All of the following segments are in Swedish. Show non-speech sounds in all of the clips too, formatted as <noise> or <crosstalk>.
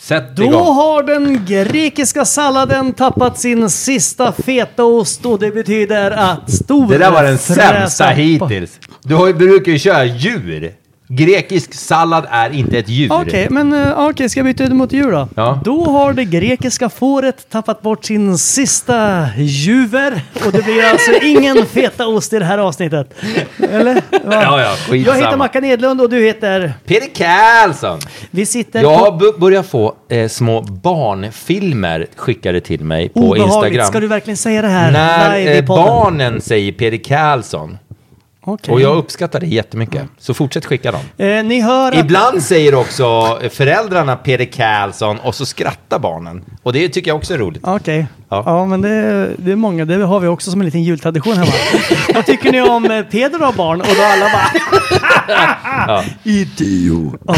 Sätt Då igång. har den grekiska salladen tappat sin sista fetaost och det betyder att stor Det där var den sämsta hittills. Du har, brukar ju köra djur. Grekisk sallad är inte ett djur. Okej, men okej, ska jag byta ut mot djur då? Ja. Då har det grekiska fåret tappat bort sin sista juver och det blir alltså ingen fetaost i det här avsnittet. Eller? Va? Ja, ja, Jag heter skitsamma. Mackan Edlund och du heter... Peter Karlsson! Vi sitter Jag har bu- börjat få eh, små barnfilmer skickade till mig på Obehagligt. Instagram. Ska du verkligen säga det här När live i eh, podden? barnen säger Peter Karlsson. Okej. Och jag uppskattar det jättemycket. Så fortsätt skicka dem. Eh, ni hör att... Ibland säger också föräldrarna Peter Karlsson och så skrattar barnen. Och det tycker jag också är roligt. Okej. Ja. Ja. men det, det är många. Det har vi också som en liten jultradition hemma. <laughs> Vad tycker ni om eh, Peder har barn? Och då alla bara... <laughs> <laughs> Idiot. Ja.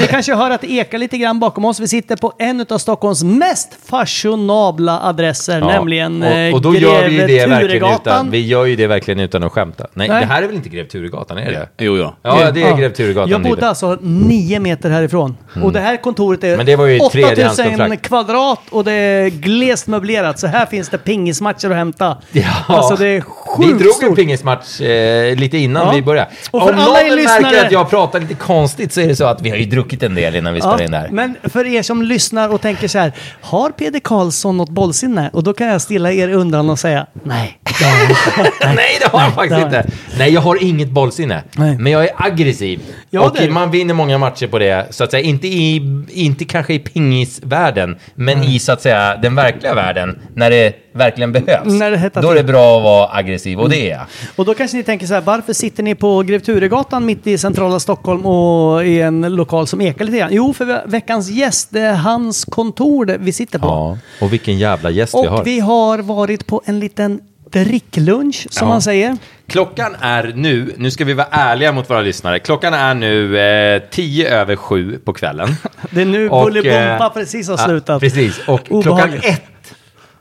Ni kanske hör att det ekar lite grann bakom oss. Vi sitter på en av Stockholms mest fashionabla adresser, Ja. nämligen eh, och, och då gör vi ju det verkligen utan, vi gör ju det verkligen utan att skämta. Nej, Nej. det här är väl inte Grev Turegatan, är det Jo, ja. Ja, det är Grev Turegatan. Jag bodde alltså nio meter härifrån. Och det här kontoret är Men det var ju tredje 8000 anståndskontrakt. kvadrat och det är glest möblerat. Så här finns det pingismatcher att hämta. Ja. Alltså det är Vi drog en stort. pingismatch eh, lite innan Ja. vi började. Och för Om alla någon er märker lyssnare- att jag pratar lite konstigt så är det så att vi har ju druckit en del innan vi spelade in det här. men för er som lyssnar och tänker så här, har Peder Karlsson något bollsinne? Och då kan jag stilla er undran och säga, nej. det har han inte." <laughs> Nej, det har jag faktiskt har inte. Nej, jag har inget bollsinne. Nej. Men jag är aggressiv. Ja, och är man vinner många matcher på det. Så att säga, inte, i, inte kanske i pingisvärlden, men i så att säga den verkliga världen. När det verkligen behövs. När det hettar Då är det bra att vara aggressiv och det är jag. Och då kanske ni tänker så här, varför sitter ni på Grev Turegatan mitt i centrala Stockholm och i en lokal som ekar lite grann? Jo, för veckans gäst, det är hans kontor vi sitter på. Ja, och vilken jävla gäst vi har. Och vi har varit på en liten dricklunch, som Ja. man säger. Klockan är nu, nu ska vi vara ärliga mot våra lyssnare, klockan är nu eh, tio över sju på kvällen. Det är nu Och, Bolibompa eh, precis har ja, slutat. precis, och klockan Obehagligt. ett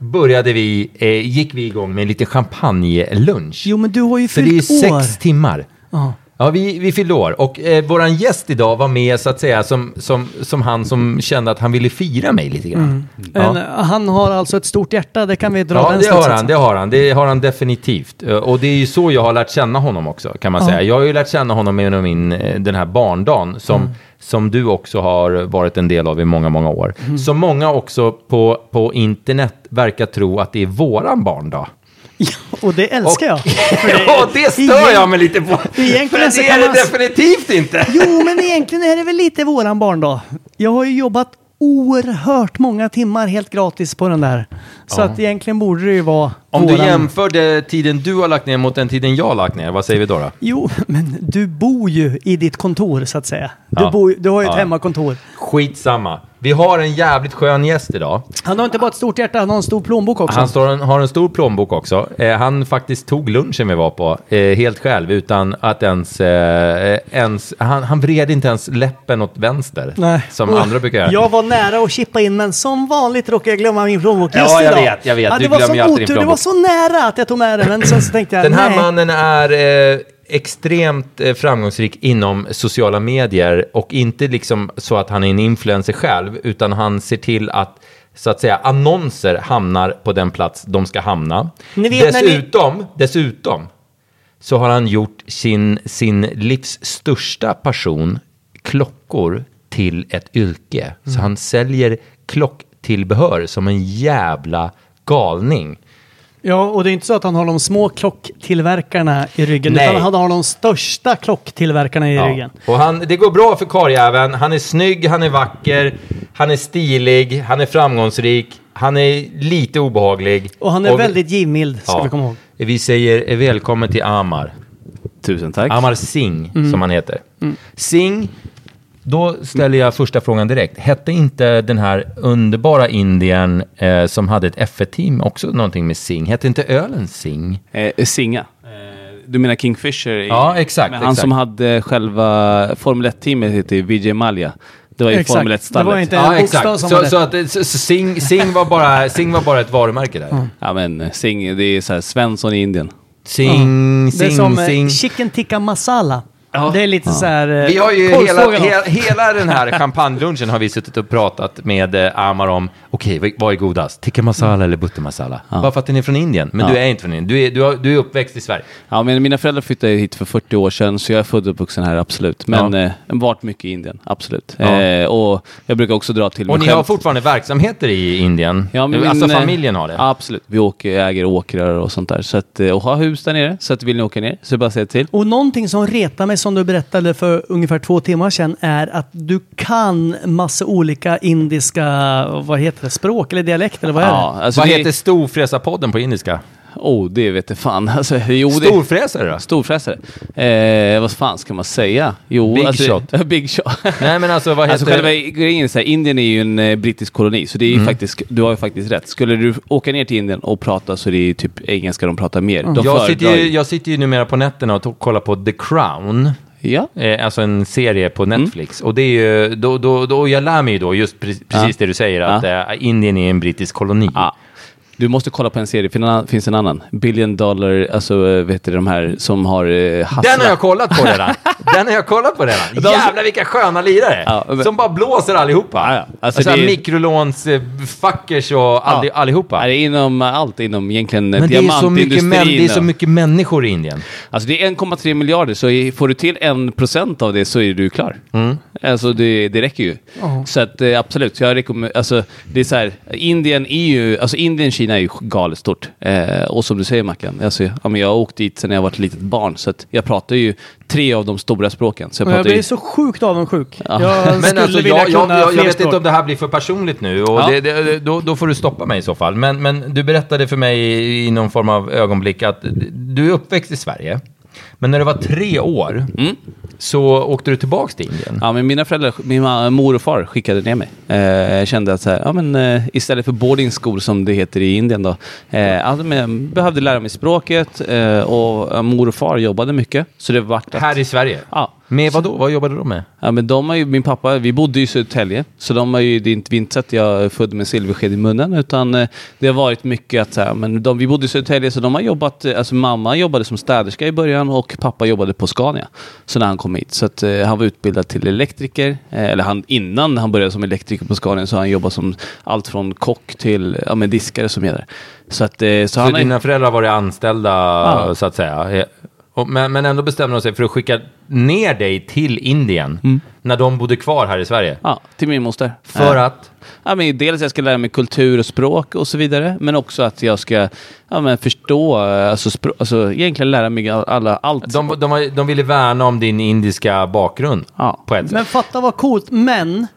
började vi, eh, gick vi igång med lite champagnelunch. Jo, men du har ju För det är ju fyllt år. sex timmar. Ja. Ja, vi, vi fyllde år och eh, våran gäst idag var med så att säga som, som, som han som kände att han ville fira mig lite grann. Ja. Men, eh, han har alltså ett stort hjärta, det kan vi dra Ja, den det har han, det har han. Det har han definitivt. Eh, Och det är ju så jag har lärt känna honom också, kan man Ja. säga. Jag har ju lärt känna honom genom min, eh, den här barndagen, som, Mm. Som du också har varit en del av i många, många år. Mm. Som många också på, på internet verkar tro att det är våran barndag. <laughs> Och det älskar jag. För det- <laughs> ja, det stör jag mig lite på. Egentligen så det är det definitivt inte. Jo, men egentligen är det väl lite våran barndag. Jag har ju jobbat oerhört många timmar helt gratis på den där. Så att egentligen borde det ju vara Om du våran- jämför tiden du har lagt ner mot den tiden jag har lagt ner, vad säger vi då? då? Jo, men du bor ju i ditt kontor så att säga. Du, Ja. bor, du har ju ett Ja. hemmakontor. Skitsamma. Vi har en jävligt skön gäst idag. Han har inte bara ett stort hjärta, han har en stor plånbok också. Han står, har en stor plånbok också. Eh, han faktiskt tog lunchen vi var på, eh, helt själv, utan att ens... Eh, ens han, han vred inte ens läppen åt vänster, Nej. som Och andra brukar göra. Jag var nära att chippa in, men som vanligt råkade jag glömma min plånbok just Ja, jag idag. vet, jag vet. Du glömmer ju alltid din det var plånbok. Så nära att jag tog med den, men sen så tänkte jag, Den här nej. mannen är eh, extremt eh, framgångsrik inom sociala medier och inte liksom så att han är en influencer själv, utan han ser till att så att säga annonser hamnar på den plats de ska hamna. När ni- dessutom, dessutom så har han gjort sin, sin livs största passion, klockor, till ett yrke. Så Mm. han säljer klocktillbehör som en jävla galning. Ja, och det är inte så att han har de små klocktillverkarna i ryggen, Nej. utan han har de största klocktillverkarna i ryggen. Och han, det går bra för karljäveln. Han är snygg, han är vacker, han är stilig, han är framgångsrik, han är lite obehaglig. Och han är vi- väldigt givmild, ska ja, vi komma ihåg. Vi säger välkommen till Amar. Tusen tack. Amar Singh, Mm. som han heter. Singh, då ställer jag första frågan direkt. Hette inte den här underbara Indien eh, som hade ett F1-team också någonting med Singh? Hette inte ölen Singh? Eh, Singa. Eh, du menar Kingfisher? i- Ja, exakt, Men han exakt. som hade själva Formel 1-teamet heter Vijay Malya. Det var ju Exakt. Formel Det var 1-stallet. inte- en bokstav som var Så, rätt. så, att, så, så Singh, Singh, var bara, Singh var bara ett varumärke där. Ja men Sing, det är så här Svensson i Indien. Sing, Det är sing, som eh, sing. chicken tikka masala. Det är lite så här... eh, Vi har ju hela, hela, hela den här <laughs> champagnelunchen har vi suttit och pratat med eh, Amar om, okej, vad- vad är godast? Tikka masala eller butter masala? Bara för att den är från Indien, men Ja. du är inte från Indien. Du är, du, har, du är uppväxt i Sverige. Ja men mina föräldrar flyttade hit för 40 år sedan så jag är född och uppvuxen här absolut. Men Ja. eh, varit mycket i Indien, absolut. Ja. Eh, och jag brukar också dra till Och mig ni har själv. fortfarande verksamheter i Indien? Ja, men alltså min, eh, familjen har det? Ja, absolut. Vi åker, äger åkrar och sånt där. Så att, och har hus där nere. Så att vill ni åka ner så bara säga till. Och någonting som retar mig som du berättade för ungefär två timmar sedan är att du kan massa olika indiska, vad heter det, språk eller dialekt eller vad är Ja, det? alltså Vad det, heter Storfräsarpodden på indiska? Oh, det vet jag fan. <laughs> Alltså, jo, det, Storfräsare då? Storfräsare. Eh, vad fan ska man säga? Jo, Big alltså, shot. <laughs> big shot. Nej men alltså vad Alltså heter... själva grejen är Indien är ju en eh, brittisk koloni, så det är ju Mm. faktiskt, du har ju faktiskt rätt. Skulle du åka ner till Indien och prata så är det ju typ engelska de pratar mer. De jag, sitter ju, jag sitter ju numera på nätterna och kollar på The Crown. Ja. Eh, alltså en serie på Mm. Netflix. Och det är ju, då, då, då, jag lär mig ju då just pre- precis det du säger, att eh, Indien är en brittisk koloni. Ja. Du måste kolla på en serie, det finns en annan. Billion dollar, alltså eh, vet du de här som har eh, hasslat. Den har jag kollat på redan. <laughs> Den har jag kollat på redan. Jävlar vilka sköna lirare. Ja, men- Som bara blåser allihopa. Ja, ja. Alltså, Alltså, det är- mikrolåns, eh, och all, Ja. allihopa. Nej, det är inom allt, inom egentligen Men diamantindustrin. det är så mycket människor i Indien. Alltså det är 1,3 miljarder, så får du till en procent av det så är du klar. Mm. Alltså det, det räcker ju. Så att eh, absolut, jag rekommenderar, alltså det är så här, Indien är ju, alltså Indien, Kina är ju galet stort. Eh, och som du säger Mackan, alltså, ja, men jag har åkt dit sedan jag var ett litet barn, så jag pratar ju tre av de stora språken. Så jag jag blir ju, så sjukt avundsjuk. Ja. Jag Men alltså, jag, jag, jag, jag vet inte om det här blir för personligt nu och Ja. det, det, då, då får du stoppa mig i så fall. Men, men du berättade för mig i någon form av ögonblick att du är uppväxt i Sverige. Men när du var tre år så åkte du tillbaka till Indien. Ja, men mina föräldrar, min mor och far skickade ner mig. Eh, jag kände att så här, ja, men, eh, istället för boarding school som det heter i Indien då, eh, ja, men, behövde lära mig språket eh, och eh, mor och far jobbade mycket. Så det vart att, Här i Sverige? Ja. Med vad då? Vad jobbade du med? Ja, men de har ju, min pappa, vi bodde i Södertälje, så de har ju, det är inte, är inte så att jag är född med silversked i munnen, utan eh, det har varit mycket att här, men de, vi bodde i Södertälje, så de har jobbat, eh, alltså mamma jobbade som städerska i början och pappa jobbade på Scania. Så när han kom hit, så att eh, han var utbildad till elektriker, eh, eller han, innan han började som elektriker på Scania så har han jobbat som allt från kock till ja, men diskare som gäller. Så att, eh, så, Så han dina föräldrar har varit anställda, Ja. så att säga? Och, men, men ändå bestämde de sig för att skicka ner dig till Indien när de bodde kvar här i Sverige. Ja, till min moster. För Ja. att? Ja, men dels jag ska lära mig kultur och språk och så vidare. Men också att jag ska ja, men förstå, alltså, språk, alltså egentligen lära mig all- alla, allt. De, de, de ville värna om din indiska bakgrund Ja. på ett sätt. Men fatta vad coolt, men...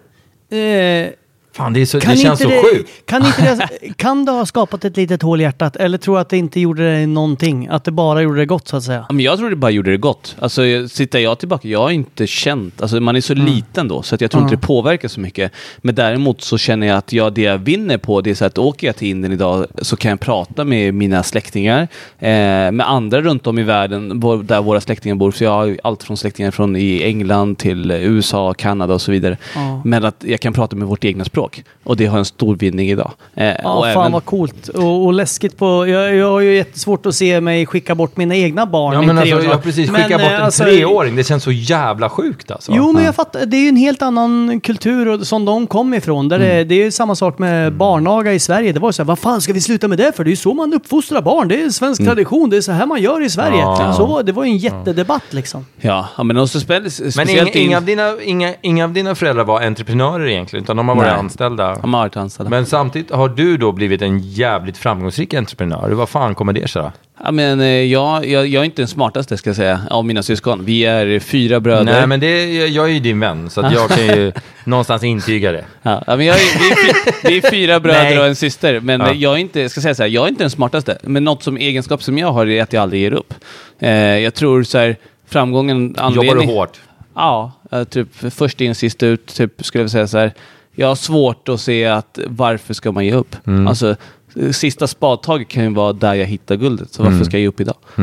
Eh, Fan, det, så, kan det känns så inte sjukt. Kan, inte det, <laughs> kan det ha skapat ett litet hål i hjärtat? Eller tror att det inte gjorde det någonting? Att det bara gjorde det gott så att säga? Ja, Men jag tror det bara gjorde det gott. Alltså, jag- tittar jag tillbaka, jag har inte känt, alltså man är så liten då, så att jag tror inte det påverkar så mycket. Men däremot så känner jag att jag, det jag vinner på, det är så att åker jag till Indien idag så kan jag prata med mina släktingar, eh, med andra runt om i världen där våra släktingar bor. Så jag har allt från släktingar från i England till eh, USA, Kanada och så vidare. Ja. Men att jag kan prata med vårt egna språk. Och det har en stor vinning idag. Eh, Ja, och fan även- vad coolt. Och, och läskigt på... Jag, jag har ju jättesvårt att se mig skicka bort mina egna barn Ja, men alltså, jag precis Men, skickat bort eh, en alltså, treåring. Det känns så jävla sjukt alltså. Jo, men jag fattar. Det är ju en helt annan kultur och, som de kom ifrån. Där Mm. det, det är ju samma sak med barnaga i Sverige. Det var ju så här, vad fan ska vi sluta med det för? Det är ju så man uppfostrar barn. Det är svensk tradition. Det är så här man gör i Sverige. Mm. Ja. Så det var ju en jättedebatt liksom. Ja, men speciellt Men inga, in- inga, av dina, inga, inga av dina föräldrar var entreprenörer egentligen, utan de har varit Nej. Anställda. De har varit anställda. Men samtidigt har du då blivit en jävligt framgångsrik entreprenör. Vad fan kommer det sig då? Ja, men, eh, jag, jag, jag är inte den smartaste ska jag säga, av mina syskon. Vi är fyra bröder. Nej, men det, jag är ju din vän, så jag kan ju <laughs> någonstans intyga det. Ja, men jag är, vi, är fy, vi är fyra bröder Nej. och en syster, men Ja. jag är inte, ska säga så här, jag är inte den smartaste. Men något som egenskap som jag har är att jag aldrig ger upp. Eh, jag tror så här, framgången, anledning... Jobbar du hårt? Ja, eh, typ först in sist ut, typ skulle jag säga så här. Jag har svårt att se att varför ska man ge upp? Mm. Alltså, sista spadtaget kan ju vara där jag hittar guldet, så Mm. varför ska jag ge upp idag? Eh,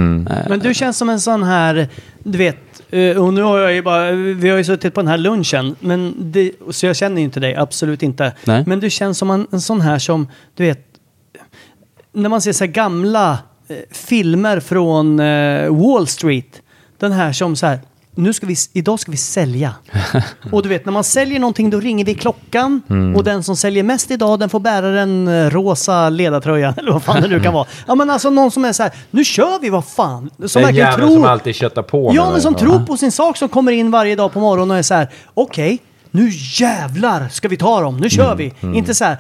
Men du känns som en sån här, du vet, eh, och nu har jag ju bara, vi har ju suttit på den här lunchen, men det, så jag känner ju inte dig, absolut inte. Nej. Men du känns som en, en sån här som, du vet, när man ser så här gamla eh, filmer från Wall Street, den här som så här, nu ska vi, idag ska vi sälja. <laughs> och du vet, när man säljer någonting då ringer vi klockan och den som säljer mest idag den får bära den eh, rosa ledartröjan <laughs> eller vad fan det nu kan vara. Ja men alltså någon som är så här, nu kör vi vad fan. Som Den jäveln tror... som alltid köttar på Ja men som det. tror på sin sak som kommer in varje dag på morgonen och är så här, okej. Nu jävlar ska vi ta dem, nu kör vi. Inte så här,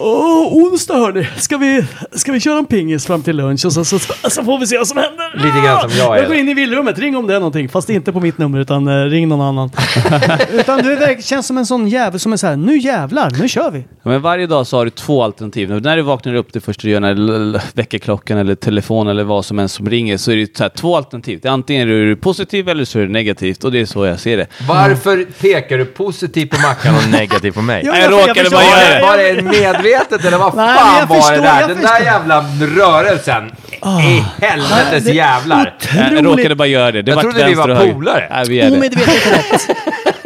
åh, onsdag hörni, ska vi, ska vi köra en pingis fram till lunch och så, så, så får vi se vad som händer. Lite grann som jag är. Jag går in i villrummet, ring om det är någonting, fast inte på mitt nummer utan eh, ring någon annan. <laughs> utan du verk- känns som en sån jävel som är så här, nu jävlar, nu kör vi. Ja, Men varje dag så har du två alternativ. När du vaknar upp det första du gör när väckarklockan eller telefon eller vad som helst som ringer så är det så här, två alternativ. Det är antingen är du positiv eller så är du negativt och det är så jag ser det. Varför pekar du positivt på Mackan och negativt på mig? Ja, jag jag råkade bara göra det. Var det medvetet eller vad <laughs> Nej, fan var det förstår, där? jag Den förstår. där jävla rörelsen. I helvetes det- jävlar. Jag Otroligt. råkade bara göra det. det Jag trodde vi var polare. Nej, vi är det. Omedvetet rätt. <laughs>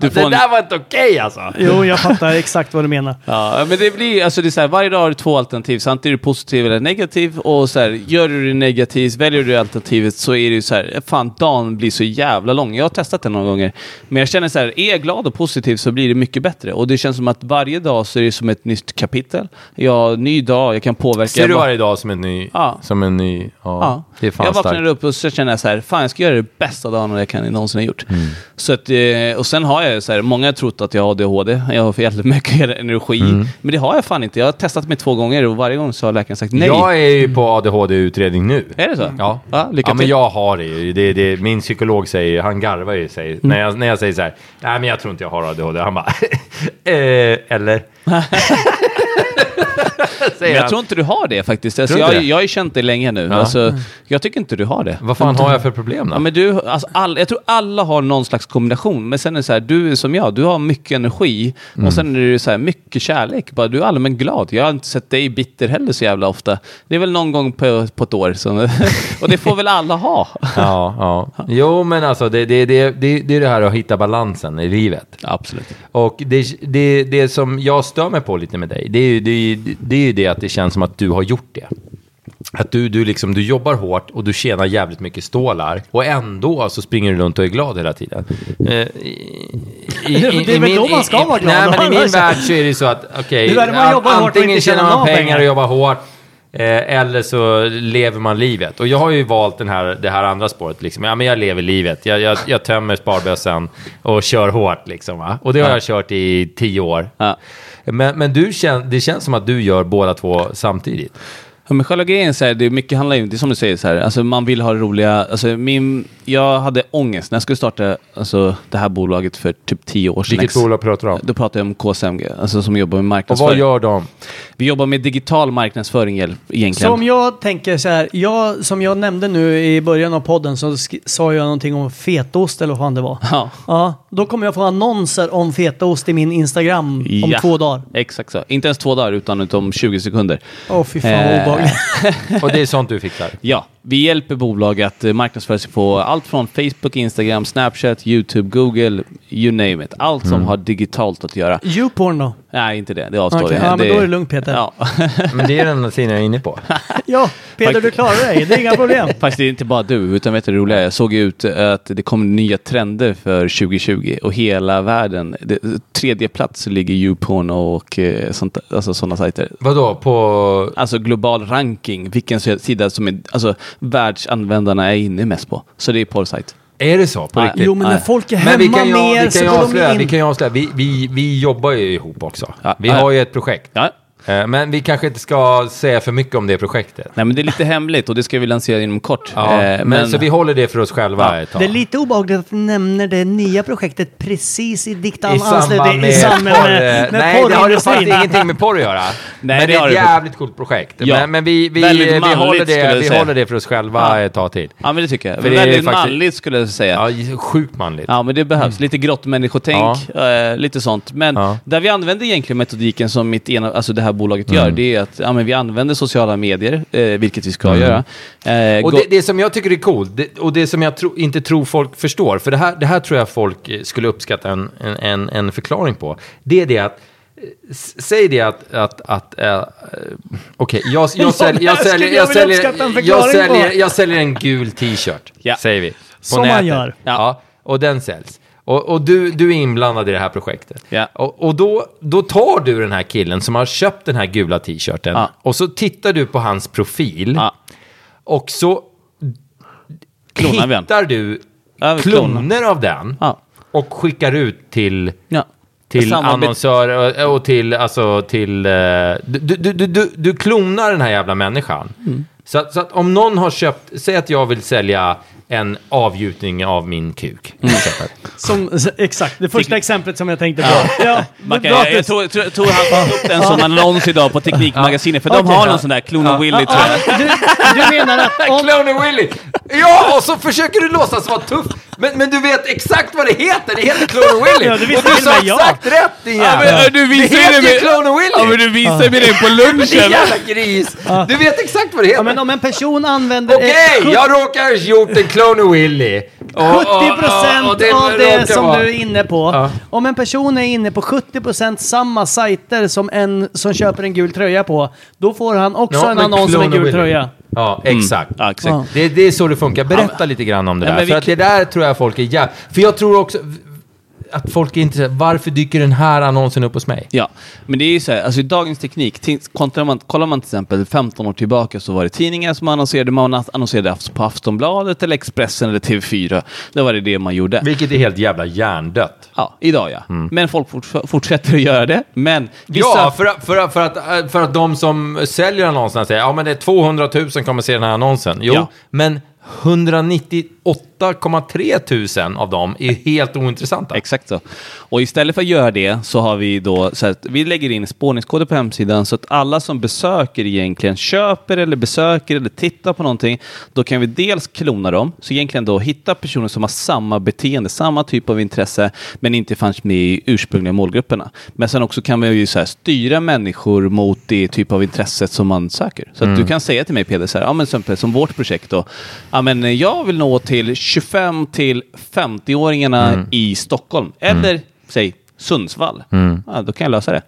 Du får Det en, där var inte okej alltså. Jo, jag fattar exakt vad du menar. <laughs> Ja, men det blir, alltså det är så här, varje dag har du två alternativ. Så antingen är du positiv eller negativ. Och så här, gör du det negativt, väljer du alternativet så är det ju så här, fan dagen blir så jävla lång. Jag har testat det några gånger. Men jag känner så här, är jag glad och positiv så blir det mycket bättre. Och det känns som att varje dag så är det som ett nytt kapitel. Jag har en ny dag, jag kan påverka. Ser du varje dag som en ny... Ja. Som en ny... Ja. Ja. Det är fan jag vaknar upp och så känner jag så här, fan jag ska göra det bästa dagen jag kan någonsin ha gjort. Mm. Så att, eh, och sen har jag så här, många har trott att jag har ADHD, jag har för jävligt mycket <laughs> energi. Mm. Men det har jag fan inte. Jag har testat mig två gånger och varje gång så har läkaren sagt nej. Jag är ju på ADHD-utredning nu. Är det så? Ja. Ja, lycka ja, men till. jag har det ju. Det, det, min psykolog säger, han garvar ju sig. Mm. När, jag, när jag säger så här, nej men jag tror inte jag har ADHD. Han bara, <laughs> eh, eller? <laughs> <laughs> Men jag tror inte du har det faktiskt. Alltså, jag, det? jag har ju känt dig länge nu. Ja. Alltså, jag tycker inte du har det. Vad fan har jag för problem då? Ja, men du, alltså, all, jag tror alla har någon slags kombination. Men sen är det så här, du är som jag, du har mycket energi Mm. och sen är det så här, mycket kärlek. Bara, du är allmänt glad. Jag har inte sett dig bitter heller så jävla ofta. Det är väl någon gång på, på ett år. Så, <laughs> och det får väl alla ha. Ja, ja. Jo, men alltså det, det, det, det, det är det här att hitta balansen i livet. Absolut. Och det, det, det som jag stör mig på lite med dig, det är ju det, är ju- det, att det känns som att du har gjort det. Att du, du, liksom, du jobbar hårt och du tjänar jävligt mycket stålar och ändå så springer du runt och är glad hela tiden. Eh, i, i, i, <laughs> Det är väl då man ska vara glad. Nej, men i min <laughs> värld så är det så att okej, och antingen tjänar man pengar. och jobbar hårt Eh, eller så lever man livet. Och jag har ju valt den här, det här andra spåret. Liksom. Ja, men jag lever livet. Jag, jag, jag tömmer sparbössan och kör hårt. Liksom, va? Och det har Ja. jag kört i tio år. Ja. Men, men du kän, det känns som att du gör båda två samtidigt. Ja, men själva grejen så här, det är mycket handlar ju, det är som du säger så här, alltså man vill ha roliga, alltså min, jag hade ångest när jag skulle starta alltså, det här bolaget för typ tio år sedan. Vilket bolag pratar du om? Då pratar jag om KSMG, alltså som jobbar med Och marknadsföring. vad gör de? Vi jobbar med digital marknadsföring egentligen. Som jag tänker så här, jag, som jag nämnde nu i början av podden så sa jag någonting om fetaost eller vad fan det var. Ja. Ja, då kommer jag få annonser om fetaost i min Instagram om Ja. två dagar. Exakt så. Inte ens två dagar, utan om 20 sekunder. Åh fy fan vad Eh, obehagligt. <laughs> Och det är sånt du fixar? Ja, vi hjälper bolag att eh, marknadsföra sig på allt från Facebook, Instagram, Snapchat, YouTube, Google, you name it. Allt Mm. som har digitalt att göra. Youporn då? Nej, inte det. Det avstår Okej, vi. ja, men då är det lugnt, Peter. Ja. <laughs> Men det är den enda sidan jag är inne på. <laughs> Ja, Peter du klarar dig. Det är inga problem. <laughs> Faktiskt det är inte bara du, utan vet du det roliga? Jag såg ut att det kommer nya trender för 2020 och hela världen. Det, tredje plats ligger YouPorn och eh, sånt, alltså sådana sajter. Vadå, på... Alltså global ranking, vilken sida som är, alltså världsanvändarna är inne mest på. Så det är porrsajt. Är det så? På riktigt? Jo, men när folk är Men hemma vi kan ju, mer vi så ju går de avslöja, vi in. kan ju avslöja, vi, vi, vi jobbar ju ihop också. Ja, vi ja. har ju ett projekt. Ja. Eh, Men vi kanske inte ska säga för mycket om det projektet. Nej, men det är lite hemligt och det ska vi lansera inom kort. Ja, Eh, men, så vi håller det för oss själva Ja, ett tag. Det är lite obehagligt att du nämner det nya projektet precis i dikt I anslutning samband med, porr, med, med Nej, det har det faktiskt ingenting med porr att göra. <laughs> men det det är ett jävligt coolt projekt. Ja. Men, men vi, vi, Väldigt vi, manligt, håller, det, vi håller det för oss själva Ja. ett tag till. Ja, men det tycker jag. För det är Väldigt faktiskt- manligt skulle jag säga. Ja, sjukt manligt. Ja, men det behövs. Lite grottmänniskotänk, eh, lite sånt. Men Ja. där vi använder egentligen metodiken som mitt ena, alltså det här bolaget gör, det är att ja, men vi använder sociala medier, eh, vilket vi ska göra. Eh, Och det, det som jag tycker är coolt, det, och det som jag tro, inte tror folk förstår, för det här, det här tror jag folk eh, skulle uppskatta en, en, en, förklaring på, det är det att eh, Säg det att, att, att äh, okej, jag, <laughs> jag, säljer, jag, säljer, jag jag, säljer, uppskatta en jag, säljer, jag säljer en gul t-shirt, Ja. säger vi. På Som man gör. Ja. Ja. och den säljs. Och, och du, du är inblandad i det här projektet. Ja. Och, och då, då tar du den här killen som har köpt den här gula t-shirten Ja. och så tittar du på hans profil. Ja. Och så Klonar hittar du Ja, kloner av den Ja. och skickar ut till, Ja. till annonsörer och, och till, alltså till... eh, Du, du, du, du, du klonar den här jävla människan. Mm. Så, så att om någon har köpt, säg att jag vill sälja en avgjutning av min kuk. Mm. Som, exakt, det första exemplet som jag tänkte på. Ja, Man kan, jag, jag, tror, tror, tror han tog upp den som annons idag på Teknikmagasinet, för de har någon sån där Klona Willy tror jag. du, du menar att om... Cloner Willy! Ja, och så försöker du låtsas vara tuff. Men, men du vet exakt vad det heter. Det heter Cloner Willy. Ja, visste och du sa med jag. exakt rätt din Ja, jävel. du visar det heter ju Cloner Willy. Ja, men du visar mig det på <laughs> Din lunchen. jävla gris! Du vet exakt vad det heter. Ja, men om en person använder... Okej, eh, jag råkar ha gjort en Cloner Willy. Och- och- 70 procent och- och det av det som vara- du är inne på. Ja. Om en person är inne på 70 procent samma sajter som en som köper en gul tröja på, då får han också Ja, en annons om en gul Willy. tröja. Ja, exakt. Ja, exakt. Ja. Det, det är så det funkar. Berätta lite grann om det Ja, där. För att det där tror jag folk är jävligt... För jag tror också att folk är intresserade. Varför dyker den här annonsen upp hos mig? Ja, men det är ju så här, alltså i dagens teknik, man, kollar man till exempel 15 år tillbaka så var det tidningar som annonserade, man annonserade på Aftonbladet eller Expressen eller TV4. Det var det det man gjorde. Vilket är helt jävla hjärndött. Ja, idag ja. Men folk forts- fortsätter att göra det. Men vissa... Ja, för, att- för, att- för, att, för att de som säljer annonserna säger ja men det är 200 000 kommer se den här annonsen. Jo, Ja. men 198,3 tusen av dem är helt ointressanta. Exakt så. Och istället för att göra det så har vi då så att vi lägger in spårningskoder på hemsidan så att alla som besöker egentligen köper eller besöker eller tittar på någonting. Då kan vi dels klona dem, så egentligen då hitta personer som har samma beteende, samma typ av intresse, men inte fanns med i ursprungliga målgrupperna. Men sen också kan vi ju så här styra människor mot det typ av intresset som man söker. Så att du kan säga till mig Peder, så här, ja, men som, som vårt projekt då, ja, men jag vill nå till 25 till 50-åringarna i Stockholm. Eller säg Sundsvall. Ja, då kan jag lösa det.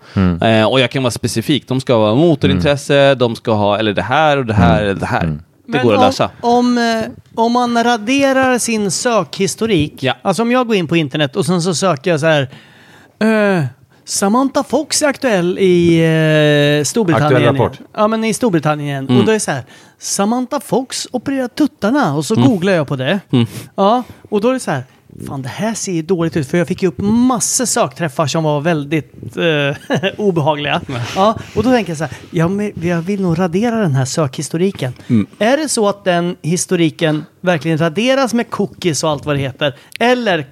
Eh, och jag kan vara specifik. De ska vara motorintresse, de ska ha eller det här och det här eller det här. Det Men går att om, lösa. Om, eh, om man raderar sin sökhistorik, Ja. alltså om jag går in på internet och sen så söker jag så här, eh, Samantha Fox är aktuell i eh, Storbritannien. Aktuell rapport. Ja, men i Storbritannien. Mm. Och då är det så här, Samantha Fox opererar tuttarna. Och så Mm. googlar jag på det. Ja, och då är det så här, fan det här ser ju dåligt ut. För jag fick ju upp massor sökträffar som var väldigt eh, <laughs> obehagliga. Ja, och då tänker jag så här, ja, men jag vill nog radera den här sökhistoriken. Mm. Är det så att den historiken verkligen raderas med cookies och allt vad det heter? Eller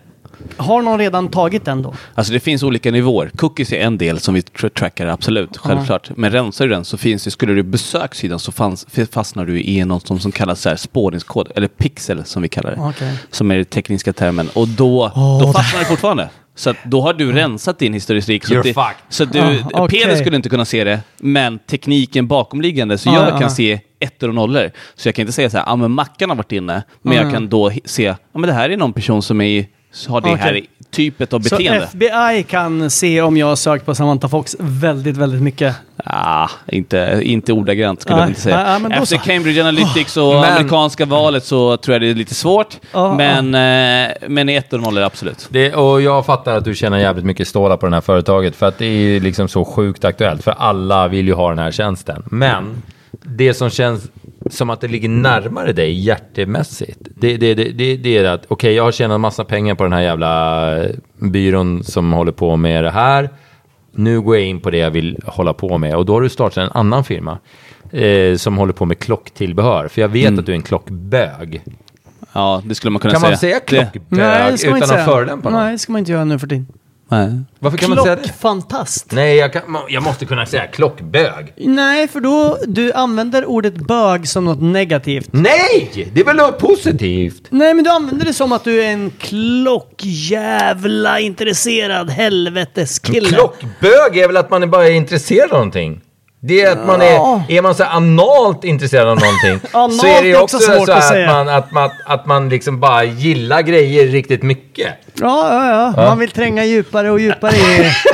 har någon redan tagit den då? Alltså det finns olika nivåer. Cookies är en del som vi tra- trackar, absolut. Självklart. Men rensar du den så finns det, skulle du besöka sidan så fanns, fastnar du i något som, som kallas så här spårningskod, eller pixel som vi kallar det. Okej. Som är den tekniska termen. Och då, då fastnar det fortfarande. Så att då har du rensat din historik. Så You're att det, fucked. så att du, Ah, okej. Peder skulle inte kunna se det, men tekniken bakomliggande, så Ah, jag ah. kan se ettor och nollor. Så jag kan inte säga så här, ja men Mackan har varit inne, men Ah. jag kan då se, ja men det här är någon person som är i, har det här Okej. typet av Så beteende. FBI kan se om jag har sökt på Samantha Fox väldigt, väldigt mycket. Ah, inte, inte ordagrant skulle Nej, jag inte säga. då Efter så. Cambridge Analytics och Men- amerikanska valet så tror jag det är lite svårt. Ja, men, eh, men i ett och noll är det absolut. Det, och jag fattar att du tjänar jävligt mycket stålar på det här företaget för att det är liksom så sjukt aktuellt för alla vill ju ha den här tjänsten. Men det som känns som att det ligger närmare dig hjärtemässigt, det, det, det, det, det är att okej, jag har tjänat massa pengar på den här jävla eh, byrån som håller på med det här. Nu går jag in på det jag vill hålla på med och då har du startat en annan firma eh, som håller på med klocktillbehör. För jag vet att du är en klockbög. Ja, det skulle man kunna Kan säga. man säga Det- klockbög man utan att säga. förolämpa någon? Nej, det ska man inte göra nu för tiden. Nej. Varför kan man inte säga det? Klockfantast. Nej, jag, kan, jag måste kunna säga klockbög. Nej, för då du använder ordet bög som något negativt. Nej! Det är väl något positivt? Nej, men du använder det som att du är en klockjävla intresserad helveteskille. Klockbög är väl att man bara är intresserad av någonting? Det är att man är, är man så analt intresserad av någonting <laughs> så är det ju också, också så att att man, att, man, att man liksom bara gillar grejer riktigt mycket. Ja, ja, ja. Man vill tränga djupare och djupare i... <laughs>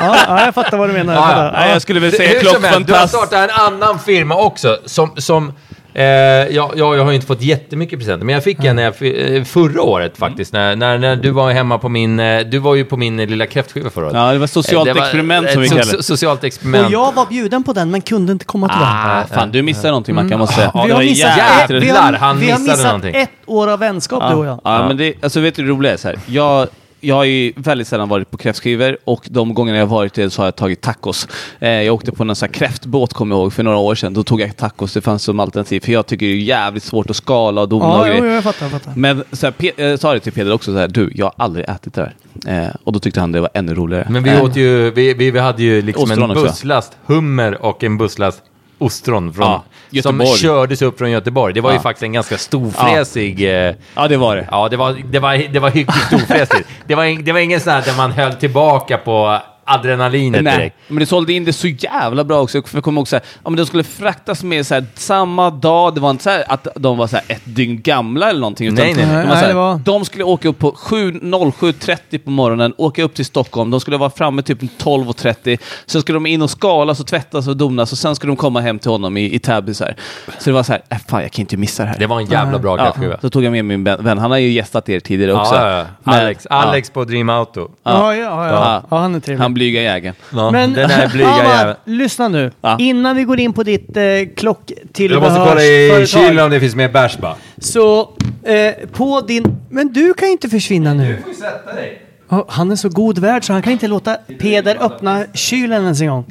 ja, ja, jag fattar vad du menar. Ja, ja. jag skulle väl säga helst, du har startat en annan firma också som, som eh, ja, ja, jag har ju inte fått jättemycket presenter, men jag fick en när jag, eh, förra året faktiskt, när, när, när du var hemma på min, eh, du var ju på min eh, lilla kräftskiva förra året. Ja, det var socialt Eh, det var experiment som vi det. so- Socialt experiment. Och jag var bjuden på den men kunde inte komma tyvärr. Ah, fan, du missade någonting Mackan, måste säga. Ja, vi det har missat, Jävlar, har, han vi har missat någonting. ett år av vänskap du och jag. Ja, men det, alltså vet du det roliga är så här. Jag, jag har ju väldigt sällan varit på kräftskivor och de gångerna jag har varit det så har jag tagit tacos. Eh, jag åkte på en sån här kräftbåt, kommer jag ihåg, för några år sedan. Då tog jag tacos, det fanns som alternativ. För jag tycker det är jävligt svårt att skala och dona och Ja, jo, grejer. jo, jag fattar, jag fattar. Men så här, Pe- jag sa det till Peder också, så här, du, jag har aldrig ätit det där. Eh, och då tyckte han det var ännu roligare. Men vi Eh, åt ju, vi, vi, vi hade ju liksom Ostron en också. busslast hummer och en busslast ostron från, Ja, som kördes upp från Göteborg. Det var ju Ja. faktiskt en ganska storfräsig... Ja, Ja, det var det. ja det, var, det, var, det var hyggligt storfräsigt. <laughs> det, var, det var ingen sån här där man höll tillbaka på adrenalinet Nej, direkt. men det sålde in det så jävla bra också. Jag kommer ihåg så här, ja, men de skulle fraktas med så här, samma dag. Det var inte så här att de var så här ett dygn gamla eller någonting. Utan Nej, nej, nej. De, var så här, det var- de skulle åka upp på 7 07.30 på morgonen, åka upp till Stockholm. De skulle vara framme typ 12.30. Sen skulle de in och skalas och tvättas och donas och sen skulle de komma hem till honom i, i Täby. Så, här. så det var så här, äh, fan jag kan inte missa det här. Det var en jävla bra ja, kräftskiva. så tog jag med min vän, han har ju gästat er tidigare också. Ja, ja, ja. Men- Alex, Alex på Dream Auto. Ja, ja, ja. ja. ja han är trevlig. Han blyga jägeln. Ja, Men den här blyga <laughs> jäveln. lyssna nu. Ja. Innan vi går in på ditt eh, Jag måste kolla i klocktillbehörsföretag. kylen om det finns mer bärs bara. Så eh, på din... Men du kan ju inte försvinna nu. får ju sätta dig. Ja, Han är så god värd så han kan inte låta Peder öppna kylen ens en gång.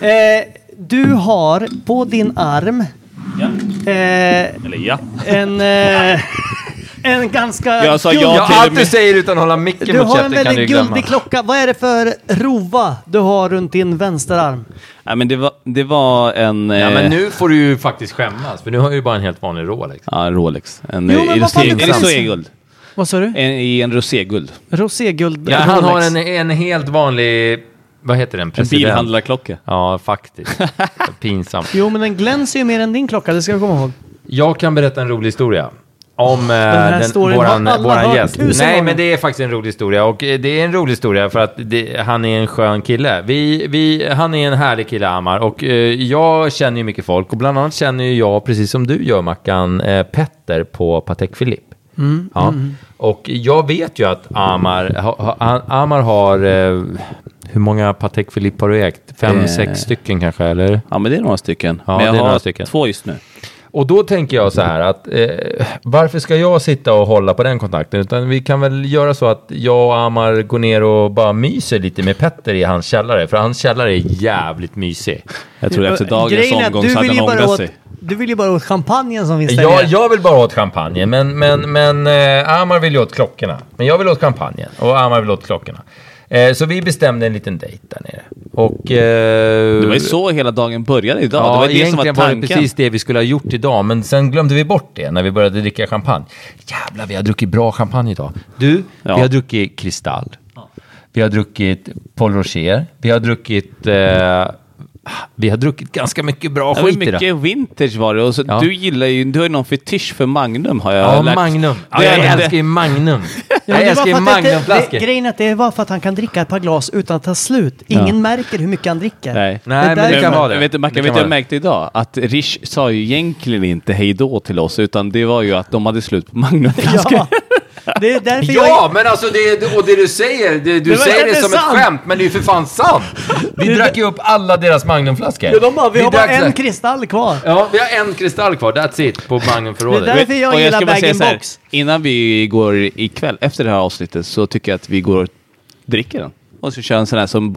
Eh, du har på din arm eh, Eller ja. en, eh, <laughs> en ganska... Jag sa ja till allt du säger utan att hålla micken Du mot har en käften kan du ju väldigt glömma. guldig klocka. Vad är det för rova du har runt din vänsterarm? Nej, men det var, det var en... Ja, eh, men nu får du ju faktiskt skämmas, för nu har jag ju bara en helt vanlig Rolex. Ja, en Rolex. En, Jo, eh, men roséguld. Vad sa du? En, I en roséguld. Roséguld Ja, han har en, en helt vanlig, vad heter den? En President. bilhandlarklocka. Ja, faktiskt. <laughs> Pinsamt. Jo, men den glänser ju mer än din klocka, det ska du komma ihåg. Jag kan berätta en rolig historia. Om eh, här den, våran, våran gäst. Nej, gånger. men det är faktiskt en rolig historia. Och eh, det är en rolig historia för att det, han är en skön kille. Vi, vi, han är en härlig kille, Amar. Och eh, jag känner ju mycket folk. Och bland annat känner ju jag, precis som du gör, Mackan, eh, Petter på Patek Philippe. ja. Och jag vet ju att Amar, ha, ha, Amar har, eh, hur många Patek Philippe har du ägt? Fem, Eh. sex stycken kanske, eller? Ja, men det är några stycken. Ja, men jag det är har några stycken. två just nu. Och då tänker jag så här att eh, varför ska jag sitta och hålla på den kontakten? Utan vi kan väl göra så att jag och Amar går ner och bara myser lite med Petter i hans källare. För hans källare är jävligt mysig. Jag tror efter dagens omgång du så hade vill ju han bara ångrat åt, sig. Du vill ju bara åt champagnen som finns där Jag, nere. jag vill bara åt champagnen, men, men, men eh, Amar vill ju åt klockorna. Men jag vill åt champagnen och Amar vill åt klockorna. Eh, så vi bestämde en liten dejt där nere. Och... Eh, Det var ju så hela dagen började idag. Ja, det var det som var egentligen var det tanken. precis det vi skulle ha gjort idag, men sen glömde vi bort det när vi började dricka champagne. Jävlar, vi har druckit bra champagne idag. Du, Ja. vi har druckit Kristall. Vi har druckit Paul Rocher. Vi har druckit... Eh, vi har druckit ganska mycket bra Ja, skit idag. mycket vintage var det. Och så, Ja. Du gillar ju, du har ju någon fetisch för Magnum har jag Ja, lärt Magnum. Ja, Det jag är- det- älskar ju Magnum. <laughs> Ja, Jag det älskar ju det- Magnumflaskor. det- Grejen är att det var för att han kan dricka ett par glas utan att ta slut. Ingen märker hur mycket han dricker. Nej. Nej, men det kan vara det. Vet, du, Mackan, Det vet du, jag märkte idag att Rish sa ju egentligen inte hej då till oss, utan det var ju att de hade slut på Magnumflaskor. <laughs> Ja, det är därför jag... Ja, men alltså det, och det du säger, det, du var säger det som sant. ett skämt, men det är ju för fan sant. Vi drack ju upp alla deras Magnumflaskor. Ja, de bara, vi har bara en kristall kvar. Ja, vi har en kristall kvar, that's it, på Magnumförrådet. Det är därför jag Och gillar så här, bag-in-box. Innan vi går ikväll, efter det här avsnittet, så tycker jag att vi går och dricker den. Och så kör en sån här som